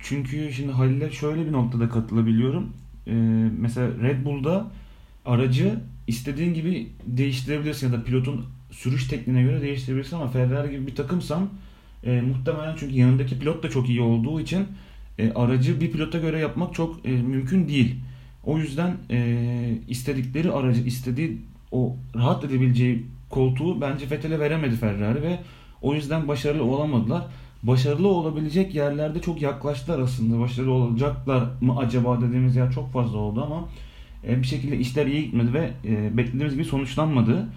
Çünkü şimdi Halil'e şöyle bir noktada katılabiliyorum. E, mesela Red Bull'da aracı istediğin gibi değiştirebilirsin ya da pilotun sürüş tekniğine göre değiştirebilirsin ama Ferrari gibi bir takımsan e, muhtemelen çünkü yanındaki pilot da çok iyi olduğu için e, aracı bir pilota göre yapmak çok e, mümkün değil. O yüzden e, istedikleri aracı, istediği o rahat edebileceği koltuğu bence Vettel'e veremedi Ferrari ve o yüzden başarılı olamadılar. Başarılı olabilecek yerlerde çok yaklaştılar aslında. Başarılı olacaklar mı acaba dediğimiz yer çok fazla oldu ama e, bir şekilde işler iyi gitmedi ve e, beklediğimiz gibi sonuçlanmadı.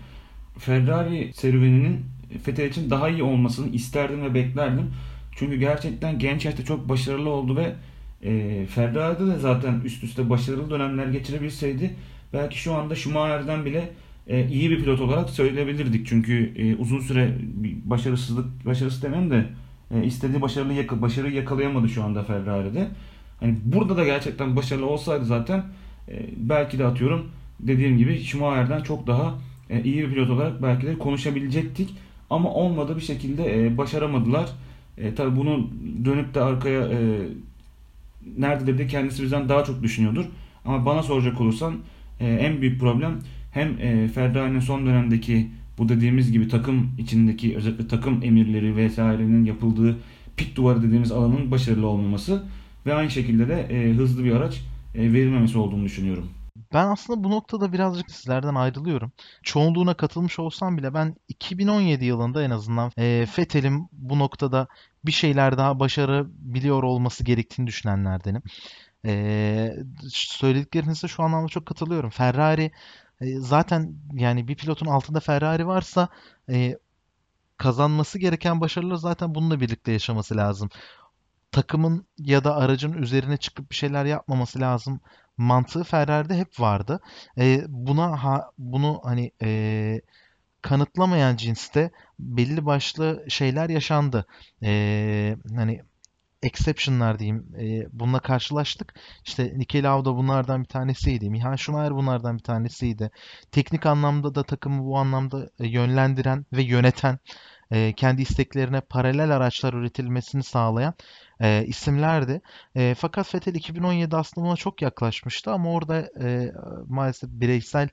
Ferrari serüveninin Vettel için daha iyi olmasını isterdim ve beklerdim. Çünkü gerçekten genç yaşta çok başarılı oldu ve e, Ferrari'de de zaten üst üste başarılı dönemler geçirebilseydi belki şu anda Schumacher'den bile iyi bir pilot olarak söyleyebilirdik. Çünkü uzun süre başarısızlık, başarısız demem de e, istediği başarılı yaka, başarıyı yakalayamadı şu anda Ferrari'de. Hani burada da gerçekten başarılı olsaydı zaten e, belki de atıyorum dediğim gibi Schumacher'den çok daha e, iyi bir pilot olarak belki de konuşabilecektik. Ama olmadı bir şekilde e, başaramadılar. E, tabii bunu dönüp de arkaya e, nerede de kendisi bizden daha çok düşünüyordur. Ama bana soracak olursan e, en büyük problem hem e, Ferrari'nin son dönemdeki bu dediğimiz gibi takım içindeki özellikle takım emirleri vesairenin yapıldığı pit duvarı dediğimiz alanın başarılı olmaması ve aynı şekilde de e, hızlı bir araç e, verilmemesi olduğunu düşünüyorum. Ben aslında bu noktada birazcık sizlerden ayrılıyorum. Çoğunluğuna katılmış olsam bile ben 2017 yılında en azından e, Vettel'in bu noktada bir şeyler daha başarabiliyor olması gerektiğini düşünenlerdenim. E, söylediklerinize şu anlamda çok katılıyorum. Ferrari zaten yani bir pilotun altında Ferrari varsa e, kazanması gereken başarılar zaten bununla birlikte yaşaması lazım. Takımın ya da aracın üzerine çıkıp bir şeyler yapmaması lazım mantığı Ferrari'de hep vardı. E, buna ha, bunu hani e, kanıtlamayan cinste belli başlı şeyler yaşandı. E, hani exception'lar diyeyim. E, bununla karşılaştık. İşte Niki Lauda bunlardan bir tanesiydi. Michael Schumacher bunlardan bir tanesiydi. Teknik anlamda da takımı bu anlamda e, yönlendiren ve yöneten e, kendi isteklerine paralel araçlar üretilmesini sağlayan e, isimlerdi. E, fakat Vettel 2017 aslında buna çok yaklaşmıştı ama orada e, maalesef bireysel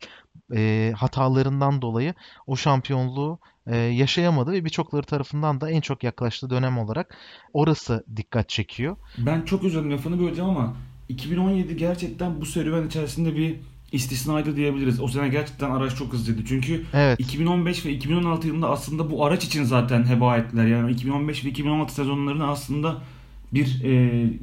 e, hatalarından dolayı o şampiyonluğu e, yaşayamadı ve birçokları tarafından da en çok yaklaştığı dönem olarak orası dikkat çekiyor. Ben çok özür lafını böleceğim ama 2017 gerçekten bu serüven içerisinde bir istisnaydı diyebiliriz. O sene gerçekten araç çok hızlıydı. Çünkü Evet. 2015 ve 2016 yılında aslında bu araç için zaten heba ettiler. Yani 2015 ve 2016 sezonlarını aslında bir e,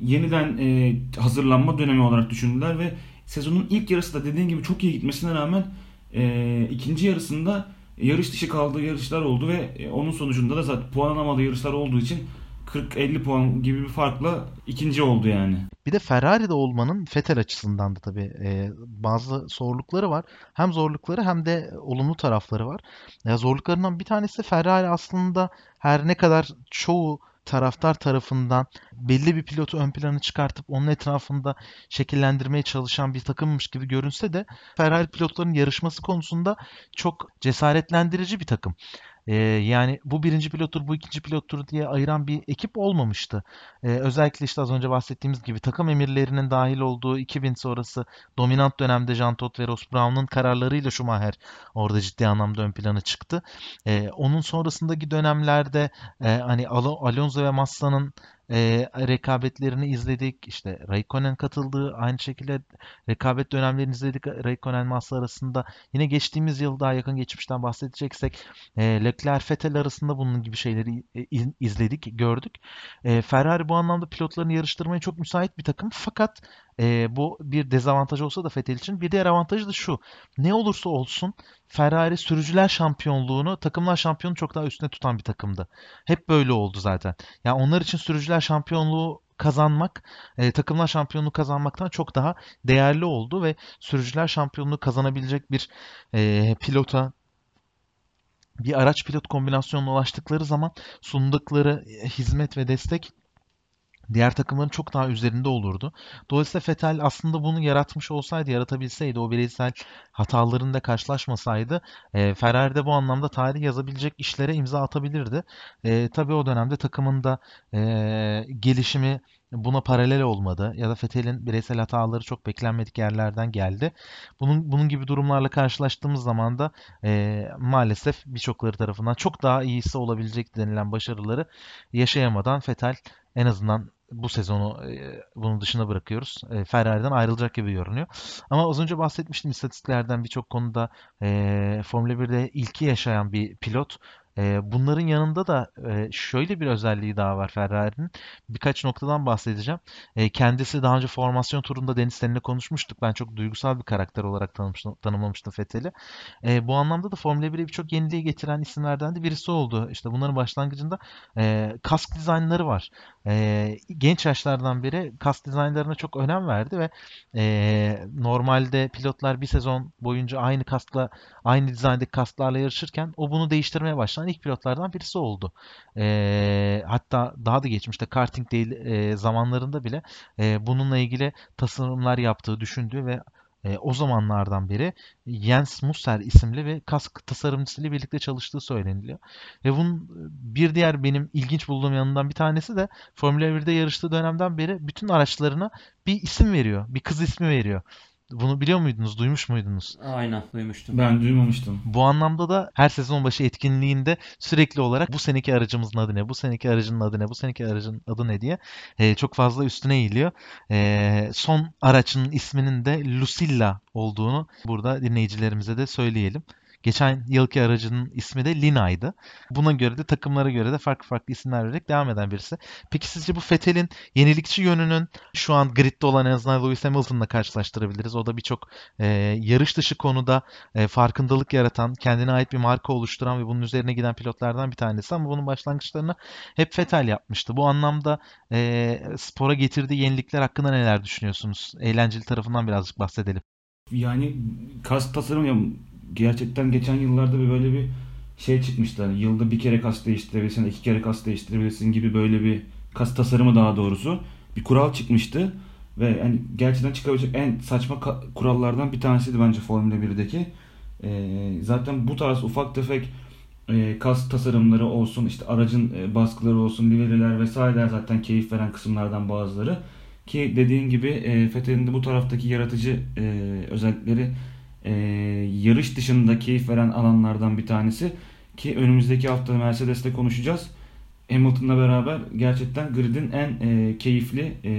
yeniden e, hazırlanma dönemi olarak düşündüler ve sezonun ilk yarısı da dediğin gibi çok iyi gitmesine rağmen e, ikinci yarısında yarış dışı kaldığı yarışlar oldu ve e, onun sonucunda da zaten puan alamadığı yarışlar olduğu için 40-50 puan gibi bir farkla ikinci oldu yani. Bir de Ferrari'de olmanın Vettel açısından da tabii e, bazı zorlukları var. Hem zorlukları hem de olumlu tarafları var. Ya zorluklarından bir tanesi Ferrari aslında her ne kadar çoğu taraftar tarafından belli bir pilotu ön plana çıkartıp onun etrafında şekillendirmeye çalışan bir takımmış gibi görünse de Ferrari pilotların yarışması konusunda çok cesaretlendirici bir takım. Ee, yani bu birinci pilottur, bu ikinci pilottur diye ayıran bir ekip olmamıştı. Ee, özellikle işte az önce bahsettiğimiz gibi takım emirlerinin dahil olduğu 2000 sonrası dominant dönemde Jean Todt ve Ross Brown'un kararlarıyla Schumacher orada ciddi anlamda ön plana çıktı. Ee, onun sonrasındaki dönemlerde e, hani Alo- Alonso ve Massa'nın e, rekabetlerini izledik. İşte Raikkonen katıldığı aynı şekilde rekabet dönemlerini izledik Raikkonen Massa arasında. Yine geçtiğimiz yıl daha yakın geçmişten bahsedeceksek e, Leclerc Vettel arasında bunun gibi şeyleri e, iz- izledik, gördük. E, Ferrari bu anlamda pilotlarını yarıştırmaya çok müsait bir takım. Fakat e, bu bir dezavantaj olsa da Vettel için bir diğer avantajı da şu. Ne olursa olsun Ferrari sürücüler şampiyonluğunu takımlar şampiyonu çok daha üstüne tutan bir takımdı. Hep böyle oldu zaten. Yani onlar için sürücüler şampiyonluğu kazanmak, e, takımlar şampiyonluğu kazanmaktan çok daha değerli oldu ve sürücüler şampiyonluğu kazanabilecek bir e, pilota bir araç pilot kombinasyonuna ulaştıkları zaman sundukları e, hizmet ve destek diğer takımların çok daha üzerinde olurdu. Dolayısıyla Vettel aslında bunu yaratmış olsaydı, yaratabilseydi, o bireysel hatalarında karşılaşmasaydı e, Ferrari de bu anlamda tarih yazabilecek işlere imza atabilirdi. E, tabii o dönemde takımın da e, gelişimi buna paralel olmadı ya da Vettel'in bireysel hataları çok beklenmedik yerlerden geldi. Bunun bunun gibi durumlarla karşılaştığımız zaman da e, maalesef birçokları tarafından çok daha iyisi olabilecek denilen başarıları yaşayamadan Vettel en azından bu sezonu e, bunun dışına bırakıyoruz. E, Ferrari'den ayrılacak gibi görünüyor. Ama az önce bahsetmiştim istatistiklerden birçok konuda e, Formula 1'de ilki yaşayan bir pilot. E, bunların yanında da e, şöyle bir özelliği daha var Ferrari'nin. Birkaç noktadan bahsedeceğim. E, kendisi daha önce formasyon turunda Deniz seninle konuşmuştuk. Ben çok duygusal bir karakter olarak tanımıştım, tanımlamıştım Fethel'i. E, bu anlamda da Formula 1'e birçok yeniliği getiren isimlerden de birisi oldu. İşte bunların başlangıcında e, kask dizaynları var. E, genç yaşlardan beri kask dizaynlarına çok önem verdi ve e, normalde pilotlar bir sezon boyunca aynı kaskla aynı dizayndaki kasklarla yarışırken o bunu değiştirmeye başlayan ilk pilotlardan birisi oldu. E, hatta daha da geçmişte karting değil e, zamanlarında bile e, bununla ilgili tasarımlar yaptığı, düşündüğü ve e, o zamanlardan beri Jens Musser isimli bir kask tasarımcısıyla birlikte çalıştığı söyleniliyor. Ve bunun bir diğer benim ilginç bulduğum yanından bir tanesi de Formula 1'de yarıştığı dönemden beri bütün araçlarına bir isim veriyor. Bir kız ismi veriyor. Bunu biliyor muydunuz? Duymuş muydunuz? Aynen duymuştum. Ben duymamıştım. Bu anlamda da her sezon başı etkinliğinde sürekli olarak bu seneki aracımızın adı ne, bu seneki aracın adı ne, bu seneki aracın adı ne diye e, çok fazla üstüne eğiliyor. E, son araçın isminin de Lucilla olduğunu burada dinleyicilerimize de söyleyelim. Geçen yılki aracının ismi de Lina'ydı. Buna göre de takımlara göre de farklı farklı isimler vererek devam eden birisi. Peki sizce bu Vettel'in yenilikçi yönünün şu an gridde olan en azından Lewis Hamilton'la karşılaştırabiliriz. O da birçok e, yarış dışı konuda e, farkındalık yaratan, kendine ait bir marka oluşturan ve bunun üzerine giden pilotlardan bir tanesi ama bunun başlangıçlarını hep Vettel yapmıştı. Bu anlamda e, spora getirdiği yenilikler hakkında neler düşünüyorsunuz? Eğlenceli tarafından birazcık bahsedelim. Yani kask tasarım gerçekten geçen yıllarda bir böyle bir şey çıkmıştı. Hani yılda bir kere kas değiştirebilirsin, iki kere kas değiştirebilirsin gibi böyle bir kas tasarımı daha doğrusu bir kural çıkmıştı. Ve hani gerçekten çıkabilecek en saçma kurallardan bir tanesiydi bence Formula 1'deki. Ee, zaten bu tarz ufak tefek e, kas tasarımları olsun, işte aracın e, baskıları olsun, liveriler vesaireler zaten keyif veren kısımlardan bazıları. Ki dediğin gibi e, Fethel'in de bu taraftaki yaratıcı e, özellikleri e, yarış dışında keyif veren alanlardan bir tanesi. Ki önümüzdeki hafta Mercedes'te konuşacağız. Hamilton'la beraber gerçekten gridin en e, keyifli e,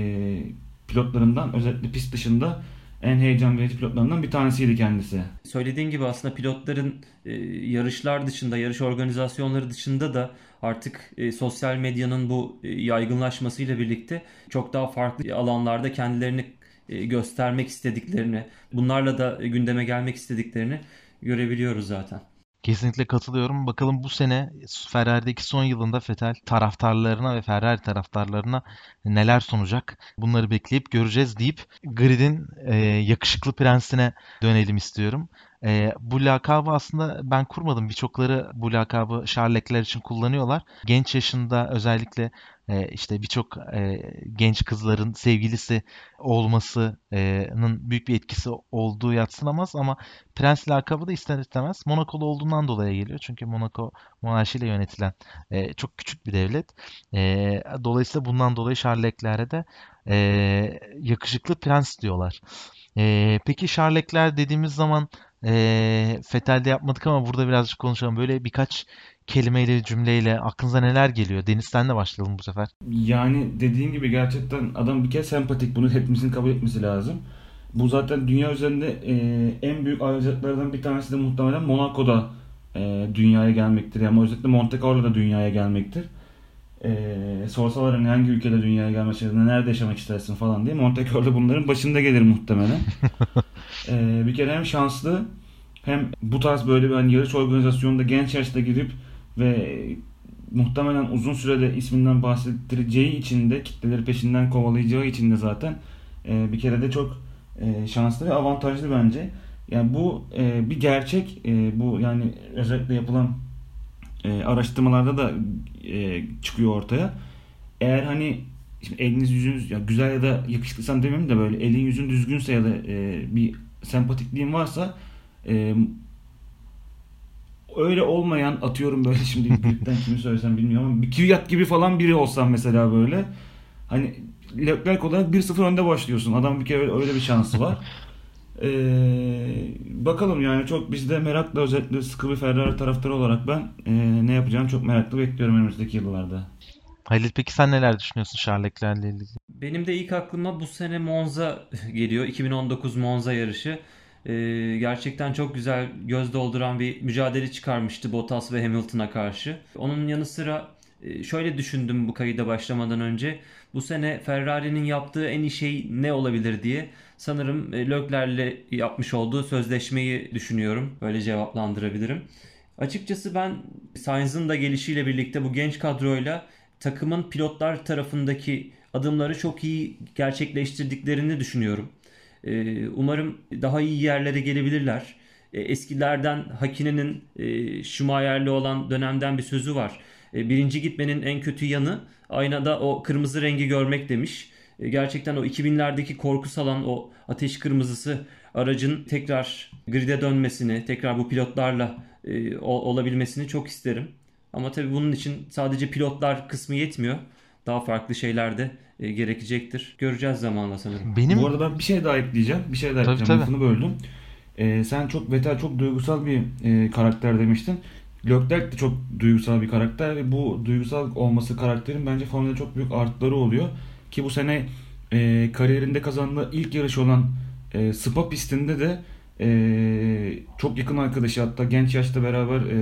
pilotlarından özellikle pist dışında en heyecan verici pilotlarından bir tanesiydi kendisi. Söylediğin gibi aslında pilotların e, yarışlar dışında, yarış organizasyonları dışında da artık e, sosyal medyanın bu e, yaygınlaşmasıyla birlikte çok daha farklı alanlarda kendilerini göstermek istediklerini, bunlarla da gündeme gelmek istediklerini görebiliyoruz zaten. Kesinlikle katılıyorum. Bakalım bu sene Ferrari'deki son yılında Vettel taraftarlarına ve Ferrari taraftarlarına neler sunacak? Bunları bekleyip göreceğiz deyip gridin e, yakışıklı prensine dönelim istiyorum. E, bu lakabı aslında ben kurmadım. Birçokları bu lakabı Charles'ler için kullanıyorlar. Genç yaşında özellikle e, işte birçok e, genç kızların sevgilisi olmasının büyük bir etkisi olduğu yatsınamaz ama Prens lakabı da ister istemez Monaco'lu olduğundan dolayı geliyor. Çünkü Monaco monarşiyle yönetilen e, çok küçük bir devlet. E, dolayısıyla bundan dolayı Charles Leclerc'e de e, yakışıklı prens diyorlar. E, peki Charles Leclerc dediğimiz zaman e, Fethel'de yapmadık ama burada birazcık konuşalım. Böyle birkaç kelimeyle, cümleyle aklınıza neler geliyor? Deniz'den de başlayalım bu sefer. Yani dediğin gibi gerçekten adam bir kez sempatik. Bunu hepimizin kabul etmesi lazım. Bu zaten dünya üzerinde e, en büyük ayrıcalıklardan bir tanesi de muhtemelen Monaco'da e, dünyaya gelmektir. Yani özellikle Monte Carlo'da dünyaya gelmektir. E, sorsalar hani hangi ülkede dünyaya gelmek istersin, nerede yaşamak istersin falan diye Monte Carlo bunların başında gelir muhtemelen. e, bir kere hem şanslı hem bu tarz böyle bir hani yarış organizasyonunda genç yaşta gidip ve muhtemelen uzun sürede isminden bahsettireceği için de kitleleri peşinden kovalayacağı için de zaten e, bir kere de çok e, şanslı ve avantajlı bence. Yani bu e, bir gerçek. E, bu yani özellikle yapılan e, araştırmalarda da e, çıkıyor ortaya. Eğer hani şimdi eliniz yüzünüz ya güzel ya da yakışıklıysan demeyeyim de böyle elin yüzün düzgünse ya da e, bir sempatikliğin varsa e, öyle olmayan atıyorum böyle şimdi büyükten kimi söylesem bilmiyorum ama bir Kvyat gibi falan biri olsam mesela böyle hani Leclerc olarak 1-0 önde başlıyorsun. Adam bir kere öyle, bir şansı var. Ee, bakalım yani çok biz de merakla özellikle sıkı bir Ferrari taraftarı olarak ben e, ne yapacağını çok meraklı bekliyorum önümüzdeki yıllarda. Halil peki sen neler düşünüyorsun Charles Leclerc'le ilgili? Benim de ilk aklıma bu sene Monza geliyor. 2019 Monza yarışı. Ee, gerçekten çok güzel göz dolduran bir mücadele çıkarmıştı Bottas ve Hamilton'a karşı. Onun yanı sıra e, şöyle düşündüm bu kayıda başlamadan önce. Bu sene Ferrari'nin yaptığı en iyi şey ne olabilir diye sanırım e, Leclerc'le yapmış olduğu sözleşmeyi düşünüyorum. Böyle cevaplandırabilirim. Açıkçası ben Sainz'ın da gelişiyle birlikte bu genç kadroyla takımın pilotlar tarafındaki adımları çok iyi gerçekleştirdiklerini düşünüyorum. Ee, umarım daha iyi yerlere gelebilirler. Ee, eskilerden Hakinen'in e, Schumacher'li olan dönemden bir sözü var. E, birinci gitmenin en kötü yanı aynada o kırmızı rengi görmek demiş. E, gerçekten o 2000'lerdeki korku salan o ateş kırmızısı aracın tekrar grid'e dönmesini, tekrar bu pilotlarla e, olabilmesini çok isterim. Ama tabii bunun için sadece pilotlar kısmı yetmiyor. Daha farklı şeyler de e, gerekecektir. Göreceğiz zamanla sanırım. Benim Bu arada ben bir şey daha ekleyeceğim. Bir şey daha Tabii, ekleyeceğim. tabii. Lafını böldüm. Ee, sen çok Vettel çok duygusal bir e, karakter demiştin. Leclerc de çok duygusal bir karakter ve bu duygusal olması karakterin bence Formula çok büyük artıları oluyor. Ki bu sene e, kariyerinde kazandığı ilk yarış olan e, Spa pistinde de e, çok yakın arkadaşı hatta genç yaşta beraber e,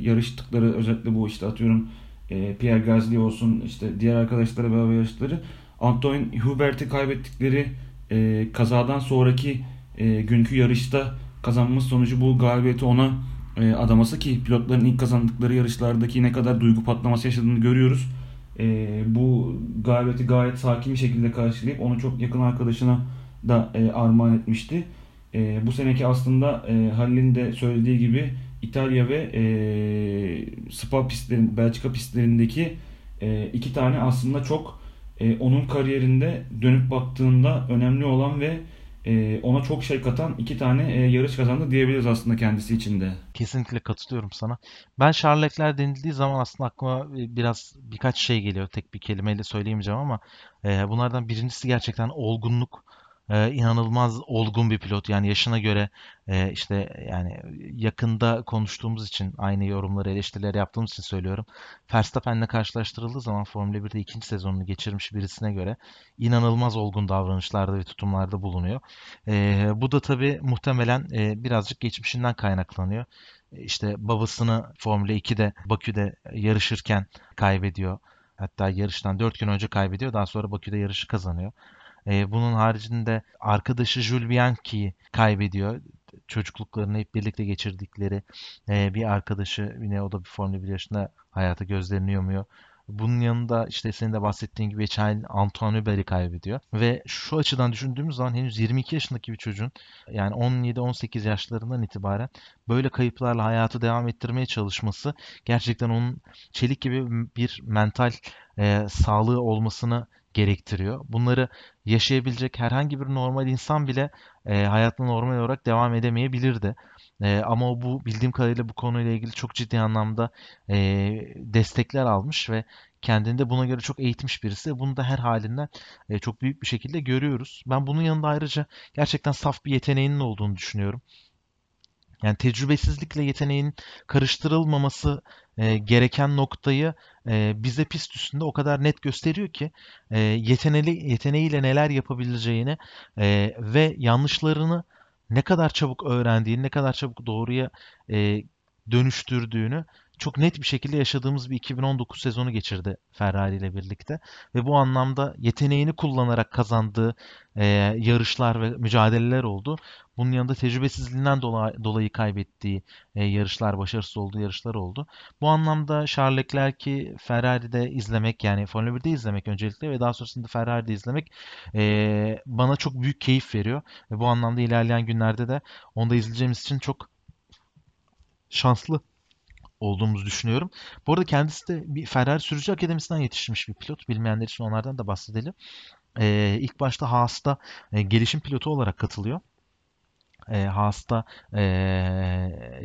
yarıştıkları özellikle bu işte atıyorum e, Pierre Gasly olsun işte diğer arkadaşlarla beraber yarıştıkları Antoine Hubert'i kaybettikleri e, kazadan sonraki e, günkü yarışta kazanması sonucu bu galibiyeti ona e, adaması ki pilotların ilk kazandıkları yarışlardaki ne kadar duygu patlaması yaşadığını görüyoruz. E, bu galibiyeti gayet sakin bir şekilde karşılayıp onu çok yakın arkadaşına da e, armağan etmişti. E, bu seneki aslında e, Halil'in de söylediği gibi İtalya ve e, Spa pistlerin, Belçika pistlerindeki e, iki tane aslında çok e, onun kariyerinde dönüp baktığında önemli olan ve e, ona çok şey katan iki tane e, yarış kazandı diyebiliriz aslında kendisi için de. Kesinlikle katılıyorum sana. Ben Charles Leclerc denildiği zaman aslında aklıma e, biraz birkaç şey geliyor. Tek bir kelimeyle söyleyemeyeceğim ama e, bunlardan birincisi gerçekten olgunluk. E, inanılmaz olgun bir pilot. Yani yaşına göre e, işte yani yakında konuştuğumuz için aynı yorumları, eleştirileri yaptığımız için söylüyorum. Verstappen'le karşılaştırıldığı zaman Formula 1'de ikinci sezonunu geçirmiş birisine göre inanılmaz olgun davranışlarda ve tutumlarda bulunuyor. E, bu da tabii muhtemelen e, birazcık geçmişinden kaynaklanıyor. E, İşte babasını Formula 2'de Bakü'de yarışırken kaybediyor. Hatta yarıştan 4 gün önce kaybediyor. Daha sonra Bakü'de yarışı kazanıyor. E, bunun haricinde arkadaşı Jules Bianchi'yi kaybediyor. Çocukluklarını hep birlikte geçirdikleri e, bir arkadaşı yine o da bir Formula 1 yaşında hayata gözlerini yumuyor. Bunun yanında işte senin de bahsettiğin gibi yıl Antoine Hubert'i kaybediyor. Ve şu açıdan düşündüğümüz zaman henüz 22 yaşındaki bir çocuğun yani 17-18 yaşlarından itibaren böyle kayıplarla hayatı devam ettirmeye çalışması gerçekten onun çelik gibi bir mental e, sağlığı olmasını gerektiriyor. Bunları yaşayabilecek herhangi bir normal insan bile e, hayatına normal olarak devam edemeyebilirdi. E, ama o bu bildiğim kadarıyla bu konuyla ilgili çok ciddi anlamda e, destekler almış ve kendini de buna göre çok eğitmiş birisi. Bunu da her halinden e, çok büyük bir şekilde görüyoruz. Ben bunun yanında ayrıca gerçekten saf bir yeteneğinin olduğunu düşünüyorum. Yani tecrübesizlikle yeteneğin karıştırılmaması e, gereken noktayı e, bize pist üstünde o kadar net gösteriyor ki e, yeteneli yeteneğiyle neler yapabileceğini e, ve yanlışlarını ne kadar çabuk öğrendiğini, ne kadar çabuk doğruya e, dönüştürdüğünü çok net bir şekilde yaşadığımız bir 2019 sezonu geçirdi Ferrari ile birlikte ve bu anlamda yeteneğini kullanarak kazandığı e, yarışlar ve mücadeleler oldu. Bunun yanında tecrübesizliğinden dolayı, dolayı kaybettiği e, yarışlar, başarısız olduğu yarışlar oldu. Bu anlamda Charles Leclerc'i Ferrari'de izlemek yani Formula 1'de izlemek öncelikle ve daha sonrasında Ferrari'de izlemek e, bana çok büyük keyif veriyor. Ve bu anlamda ilerleyen günlerde de onu da izleyeceğimiz için çok şanslı olduğumuzu düşünüyorum. Bu arada kendisi de bir Ferrari Sürücü Akademisi'nden yetişmiş bir pilot. Bilmeyenler için onlardan da bahsedelim. E, ilk başta Haas'ta e, gelişim pilotu olarak katılıyor. E, Haas'ta e,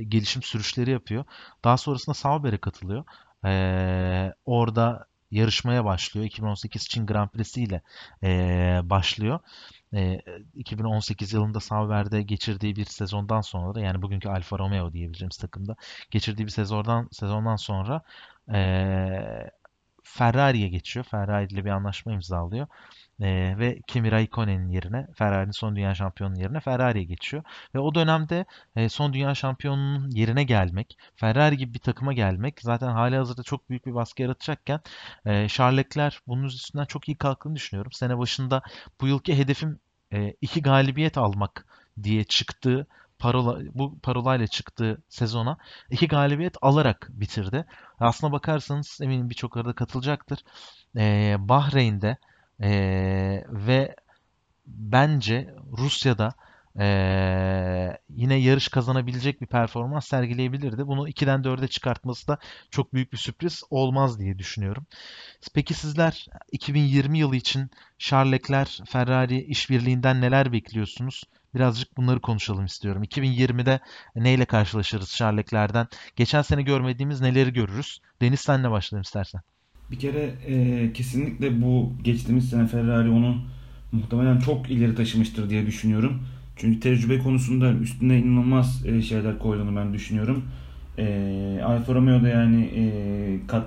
gelişim sürüşleri yapıyor. Daha sonrasında Sauber'e katılıyor. E, orada yarışmaya başlıyor. 2018 Çin Grand Prix'si ile e, başlıyor. E, 2018 yılında Sauber'de geçirdiği bir sezondan sonra da yani bugünkü Alfa Romeo diyebileceğimiz takımda geçirdiği bir sezondan sezondan sonra e, Ferrari'ye geçiyor. Ferrari ile bir anlaşma imzalıyor. Ee, ve Kimi Raikkonen'in yerine Ferrari'nin son dünya şampiyonunun yerine Ferrari'ye geçiyor. Ve o dönemde e, son dünya şampiyonunun yerine gelmek, Ferrari gibi bir takıma gelmek zaten hali hazırda çok büyük bir baskı yaratacakken e, Charles Leclerc bunun üstünden çok iyi kalktığını düşünüyorum. Sene başında bu yılki hedefim e, iki galibiyet almak diye çıktığı parola, bu parolayla çıktığı sezona iki galibiyet alarak bitirdi. Aslına bakarsanız eminim birçok arada katılacaktır. Ee, Bahreyn'de ee, ve bence Rusya'da ee, yine yarış kazanabilecek bir performans sergileyebilirdi. Bunu 2'den 4'e çıkartması da çok büyük bir sürpriz olmaz diye düşünüyorum. Peki sizler 2020 yılı için Charles Ferrari işbirliğinden neler bekliyorsunuz? Birazcık bunları konuşalım istiyorum. 2020'de neyle karşılaşırız Charles? Geçen sene görmediğimiz neleri görürüz? Deniz senle başlayalım istersen. Bir kere e, kesinlikle bu geçtiğimiz sene Ferrari onu muhtemelen çok ileri taşımıştır diye düşünüyorum. Çünkü tecrübe konusunda üstüne inanılmaz e, şeyler koyduğunu ben düşünüyorum. E, Alfa Romeo'da yani e,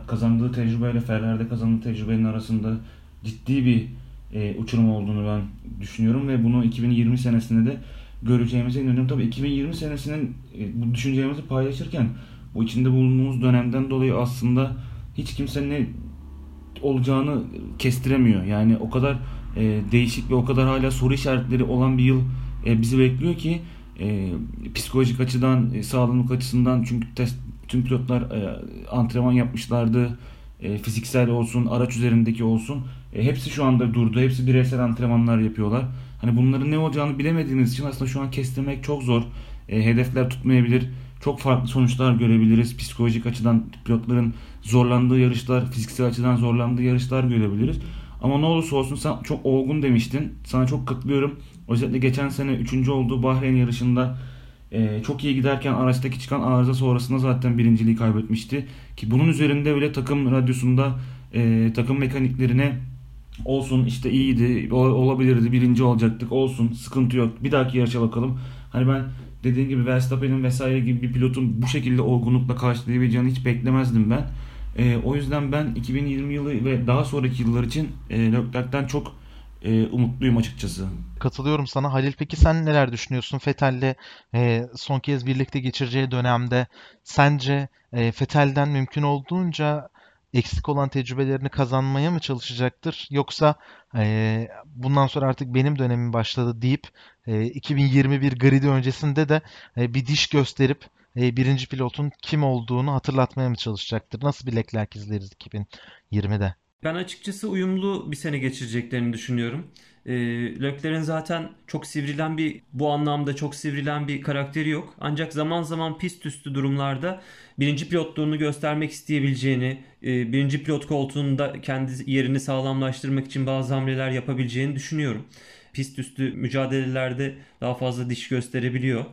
kazandığı tecrübeyle Ferrari'de kazandığı tecrübenin arasında ciddi bir e, uçurum olduğunu ben düşünüyorum ve bunu 2020 senesinde de göreceğimize inanıyorum. Tabii 2020 senesinin e, bu düşüncelerimizi paylaşırken bu içinde bulunduğumuz dönemden dolayı aslında hiç kimse ne olacağını kestiremiyor. Yani o kadar e, değişik ve o kadar hala soru işaretleri olan bir yıl e, bizi bekliyor ki e, psikolojik açıdan, e, sağlamlık açısından çünkü test tüm pilotlar e, antrenman yapmışlardı. E, fiziksel olsun, araç üzerindeki olsun. E, hepsi şu anda durdu. Hepsi bireysel antrenmanlar yapıyorlar. Hani bunların ne olacağını bilemediğimiz için aslında şu an kestirmek çok zor. E, hedefler tutmayabilir. Çok farklı sonuçlar görebiliriz. Psikolojik açıdan pilotların zorlandığı yarışlar, fiziksel açıdan zorlandığı yarışlar görebiliriz. Ama ne olursa olsun sen çok olgun demiştin. Sana çok katılıyorum. Özellikle geçen sene 3. olduğu Bahreyn yarışında e, çok iyi giderken araçtaki çıkan arıza sonrasında zaten birinciliği kaybetmişti. Ki bunun üzerinde bile takım radyosunda e, takım mekaniklerine olsun işte iyiydi olabilirdi birinci olacaktık olsun sıkıntı yok bir dahaki yarışa bakalım. Hani ben dediğim gibi Verstappen'in vesaire gibi bir pilotun bu şekilde olgunlukla karşılayabileceğini hiç beklemezdim ben. E, o yüzden ben 2020 yılı ve daha sonraki yıllar için e, Leclerc'ten çok e, umutluyum açıkçası. Katılıyorum sana. Halil peki sen neler düşünüyorsun? Fetel'le e, son kez birlikte geçireceği dönemde sence e, Fetel'den mümkün olduğunca eksik olan tecrübelerini kazanmaya mı çalışacaktır? Yoksa bundan sonra artık benim dönemim başladı deyip e, 2021 gridi öncesinde de bir diş gösterip birinci pilotun kim olduğunu hatırlatmaya mı çalışacaktır? Nasıl bir Leclerc izleriz 2020'de? Ben açıkçası uyumlu bir sene geçireceklerini düşünüyorum. E, Leclerc'in zaten çok sivrilen bir bu anlamda çok sivrilen bir karakteri yok. Ancak zaman zaman pist üstü durumlarda birinci pilotluğunu göstermek isteyebileceğini, e, birinci pilot koltuğunda kendi yerini sağlamlaştırmak için bazı hamleler yapabileceğini düşünüyorum. Pist üstü mücadelelerde daha fazla diş gösterebiliyor.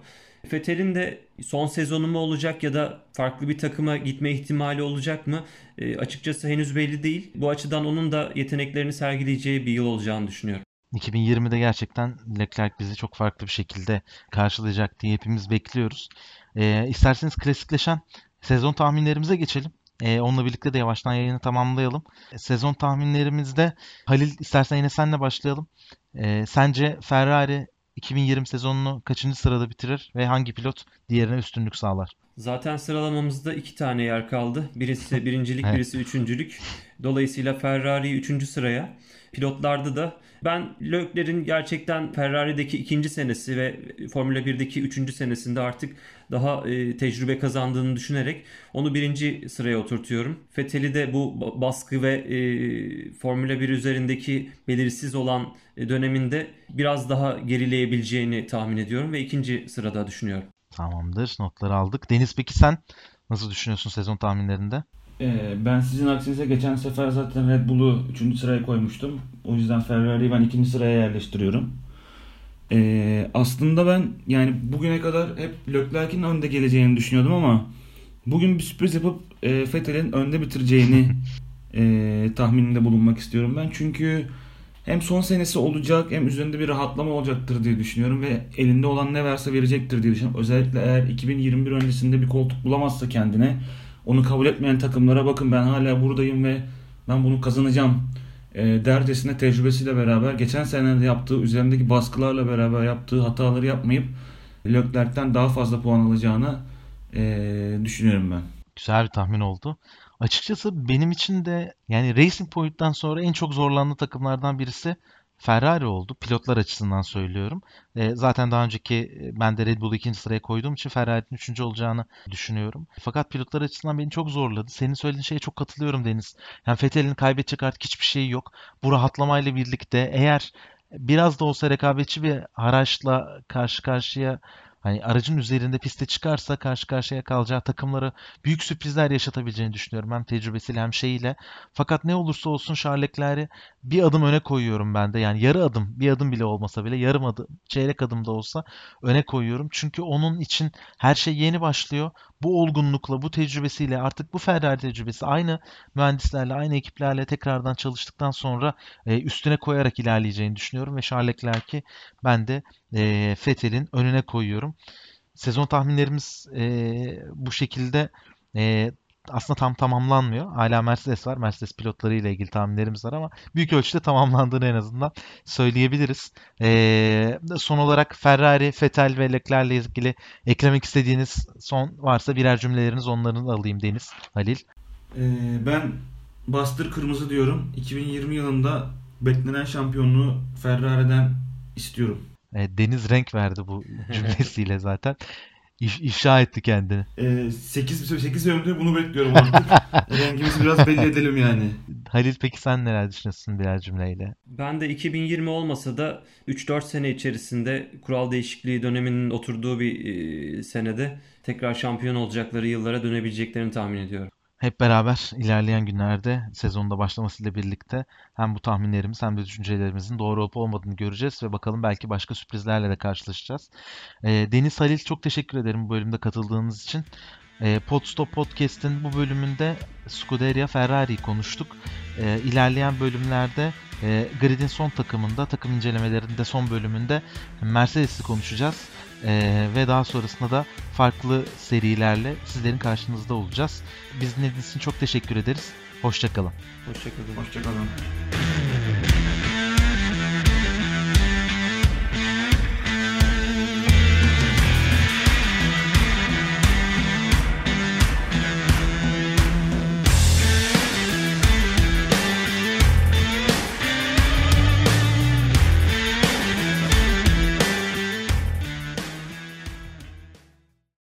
Fetel'in de son sezonu mu olacak ya da farklı bir takıma gitme ihtimali olacak mı? E, açıkçası henüz belli değil. Bu açıdan onun da yeteneklerini sergileyeceği bir yıl olacağını düşünüyorum. 2020'de gerçekten Leclerc bizi çok farklı bir şekilde karşılayacak diye hepimiz bekliyoruz. E, isterseniz klasikleşen sezon tahminlerimize geçelim. E, onunla birlikte de yavaştan yayını tamamlayalım. E, sezon tahminlerimizde Halil istersen yine senle başlayalım. E, sence Ferrari 2020 sezonunu kaçıncı sırada bitirir ve hangi pilot diğerine üstünlük sağlar? Zaten sıralamamızda iki tane yer kaldı. Birisi birincilik, evet. birisi üçüncülük. Dolayısıyla Ferrari üçüncü sıraya. Pilotlarda da ben Leclerc'in gerçekten Ferrari'deki ikinci senesi ve Formula 1'deki üçüncü senesinde artık daha e, tecrübe kazandığını düşünerek onu birinci sıraya oturtuyorum. Fethel'i de bu baskı ve e, Formula 1 üzerindeki belirsiz olan e, döneminde biraz daha gerileyebileceğini tahmin ediyorum ve ikinci sırada düşünüyorum. Tamamdır. Notları aldık. Deniz peki sen Nasıl düşünüyorsun sezon tahminlerinde? Ee, ben sizin aksinize geçen sefer zaten Red Bull'u 3. sıraya koymuştum. O yüzden Ferrari'yi ben 2. sıraya yerleştiriyorum. Ee, aslında ben yani bugüne kadar hep Leclerc'in önde geleceğini düşünüyordum ama bugün bir sürpriz yapıp e, Vettel'in önde bitireceğini e, tahmininde bulunmak istiyorum ben. Çünkü hem son senesi olacak hem üzerinde bir rahatlama olacaktır diye düşünüyorum ve elinde olan ne verse verecektir diye düşünüyorum. Özellikle eğer 2021 öncesinde bir koltuk bulamazsa kendine onu kabul etmeyen takımlara bakın ben hala buradayım ve ben bunu kazanacağım dercesine tecrübesiyle beraber geçen senelerde yaptığı üzerindeki baskılarla beraber yaptığı hataları yapmayıp Leclerc'ten daha fazla puan alacağını e, düşünüyorum ben. Güzel bir tahmin oldu. Açıkçası benim için de yani Racing Point'ten sonra en çok zorlandığı takımlardan birisi Ferrari oldu. Pilotlar açısından söylüyorum. E, zaten daha önceki e, ben de Red Bull'u ikinci sıraya koyduğum için Ferrari'nin üçüncü olacağını düşünüyorum. Fakat pilotlar açısından beni çok zorladı. Senin söylediğin şeye çok katılıyorum Deniz. Yani Vettel'in kaybedecek artık hiçbir şeyi yok. Bu rahatlamayla birlikte eğer biraz da olsa rekabetçi bir araçla karşı karşıya hani aracın üzerinde piste çıkarsa karşı karşıya kalacağı takımlara büyük sürprizler yaşatabileceğini düşünüyorum. Hem tecrübesiyle hem şeyiyle. Fakat ne olursa olsun Charles bir adım öne koyuyorum ben de. Yani yarı adım, bir adım bile olmasa bile yarım adım, çeyrek adım da olsa öne koyuyorum. Çünkü onun için her şey yeni başlıyor. Bu olgunlukla, bu tecrübesiyle artık bu Ferrari tecrübesi aynı mühendislerle, aynı ekiplerle tekrardan çalıştıktan sonra e, üstüne koyarak ilerleyeceğini düşünüyorum ve Charles Leclerc'i ben de e, Vettel'in önüne koyuyorum. Sezon tahminlerimiz e, bu şekilde e, aslında tam tamamlanmıyor. Hala Mercedes var. Mercedes pilotları ile ilgili tahminlerimiz var ama büyük ölçüde tamamlandığını en azından söyleyebiliriz. Ee, son olarak Ferrari, Vettel ve Leclerc'le ilgili eklemek istediğiniz son varsa birer cümleleriniz onların alayım Deniz, Halil. Ee, ben bastır kırmızı diyorum. 2020 yılında beklenen şampiyonluğu Ferrari'den istiyorum. Deniz renk verdi bu cümlesiyle zaten. İf- ifşa etti kendini. Ee, 8, 8 bölümde bunu bekliyorum artık. Rengimizi biraz belli edelim yani. Halil peki sen neler düşünüyorsun birer cümleyle? Ben de 2020 olmasa da 3-4 sene içerisinde kural değişikliği döneminin oturduğu bir e, senede tekrar şampiyon olacakları yıllara dönebileceklerini tahmin ediyorum. Hep beraber ilerleyen günlerde sezonda başlamasıyla birlikte hem bu tahminlerimiz hem de düşüncelerimizin doğru olup olmadığını göreceğiz ve bakalım belki başka sürprizlerle de karşılaşacağız. Ee, Deniz Halil çok teşekkür ederim bu bölümde katıldığınız için. Ee, Podstop Podcast'in bu bölümünde Scuderia Ferrari'yi konuştuk. Ee, ilerleyen bölümlerde e, Grid'in son takımında, takım incelemelerinde son bölümünde Mercedes'i konuşacağız. Ee, ve daha sonrasında da farklı serilerle sizlerin karşınızda olacağız. Biz dinlediğiniz için çok teşekkür ederiz. Hoşçakalın. Hoşçakalın. Hoşçakalın.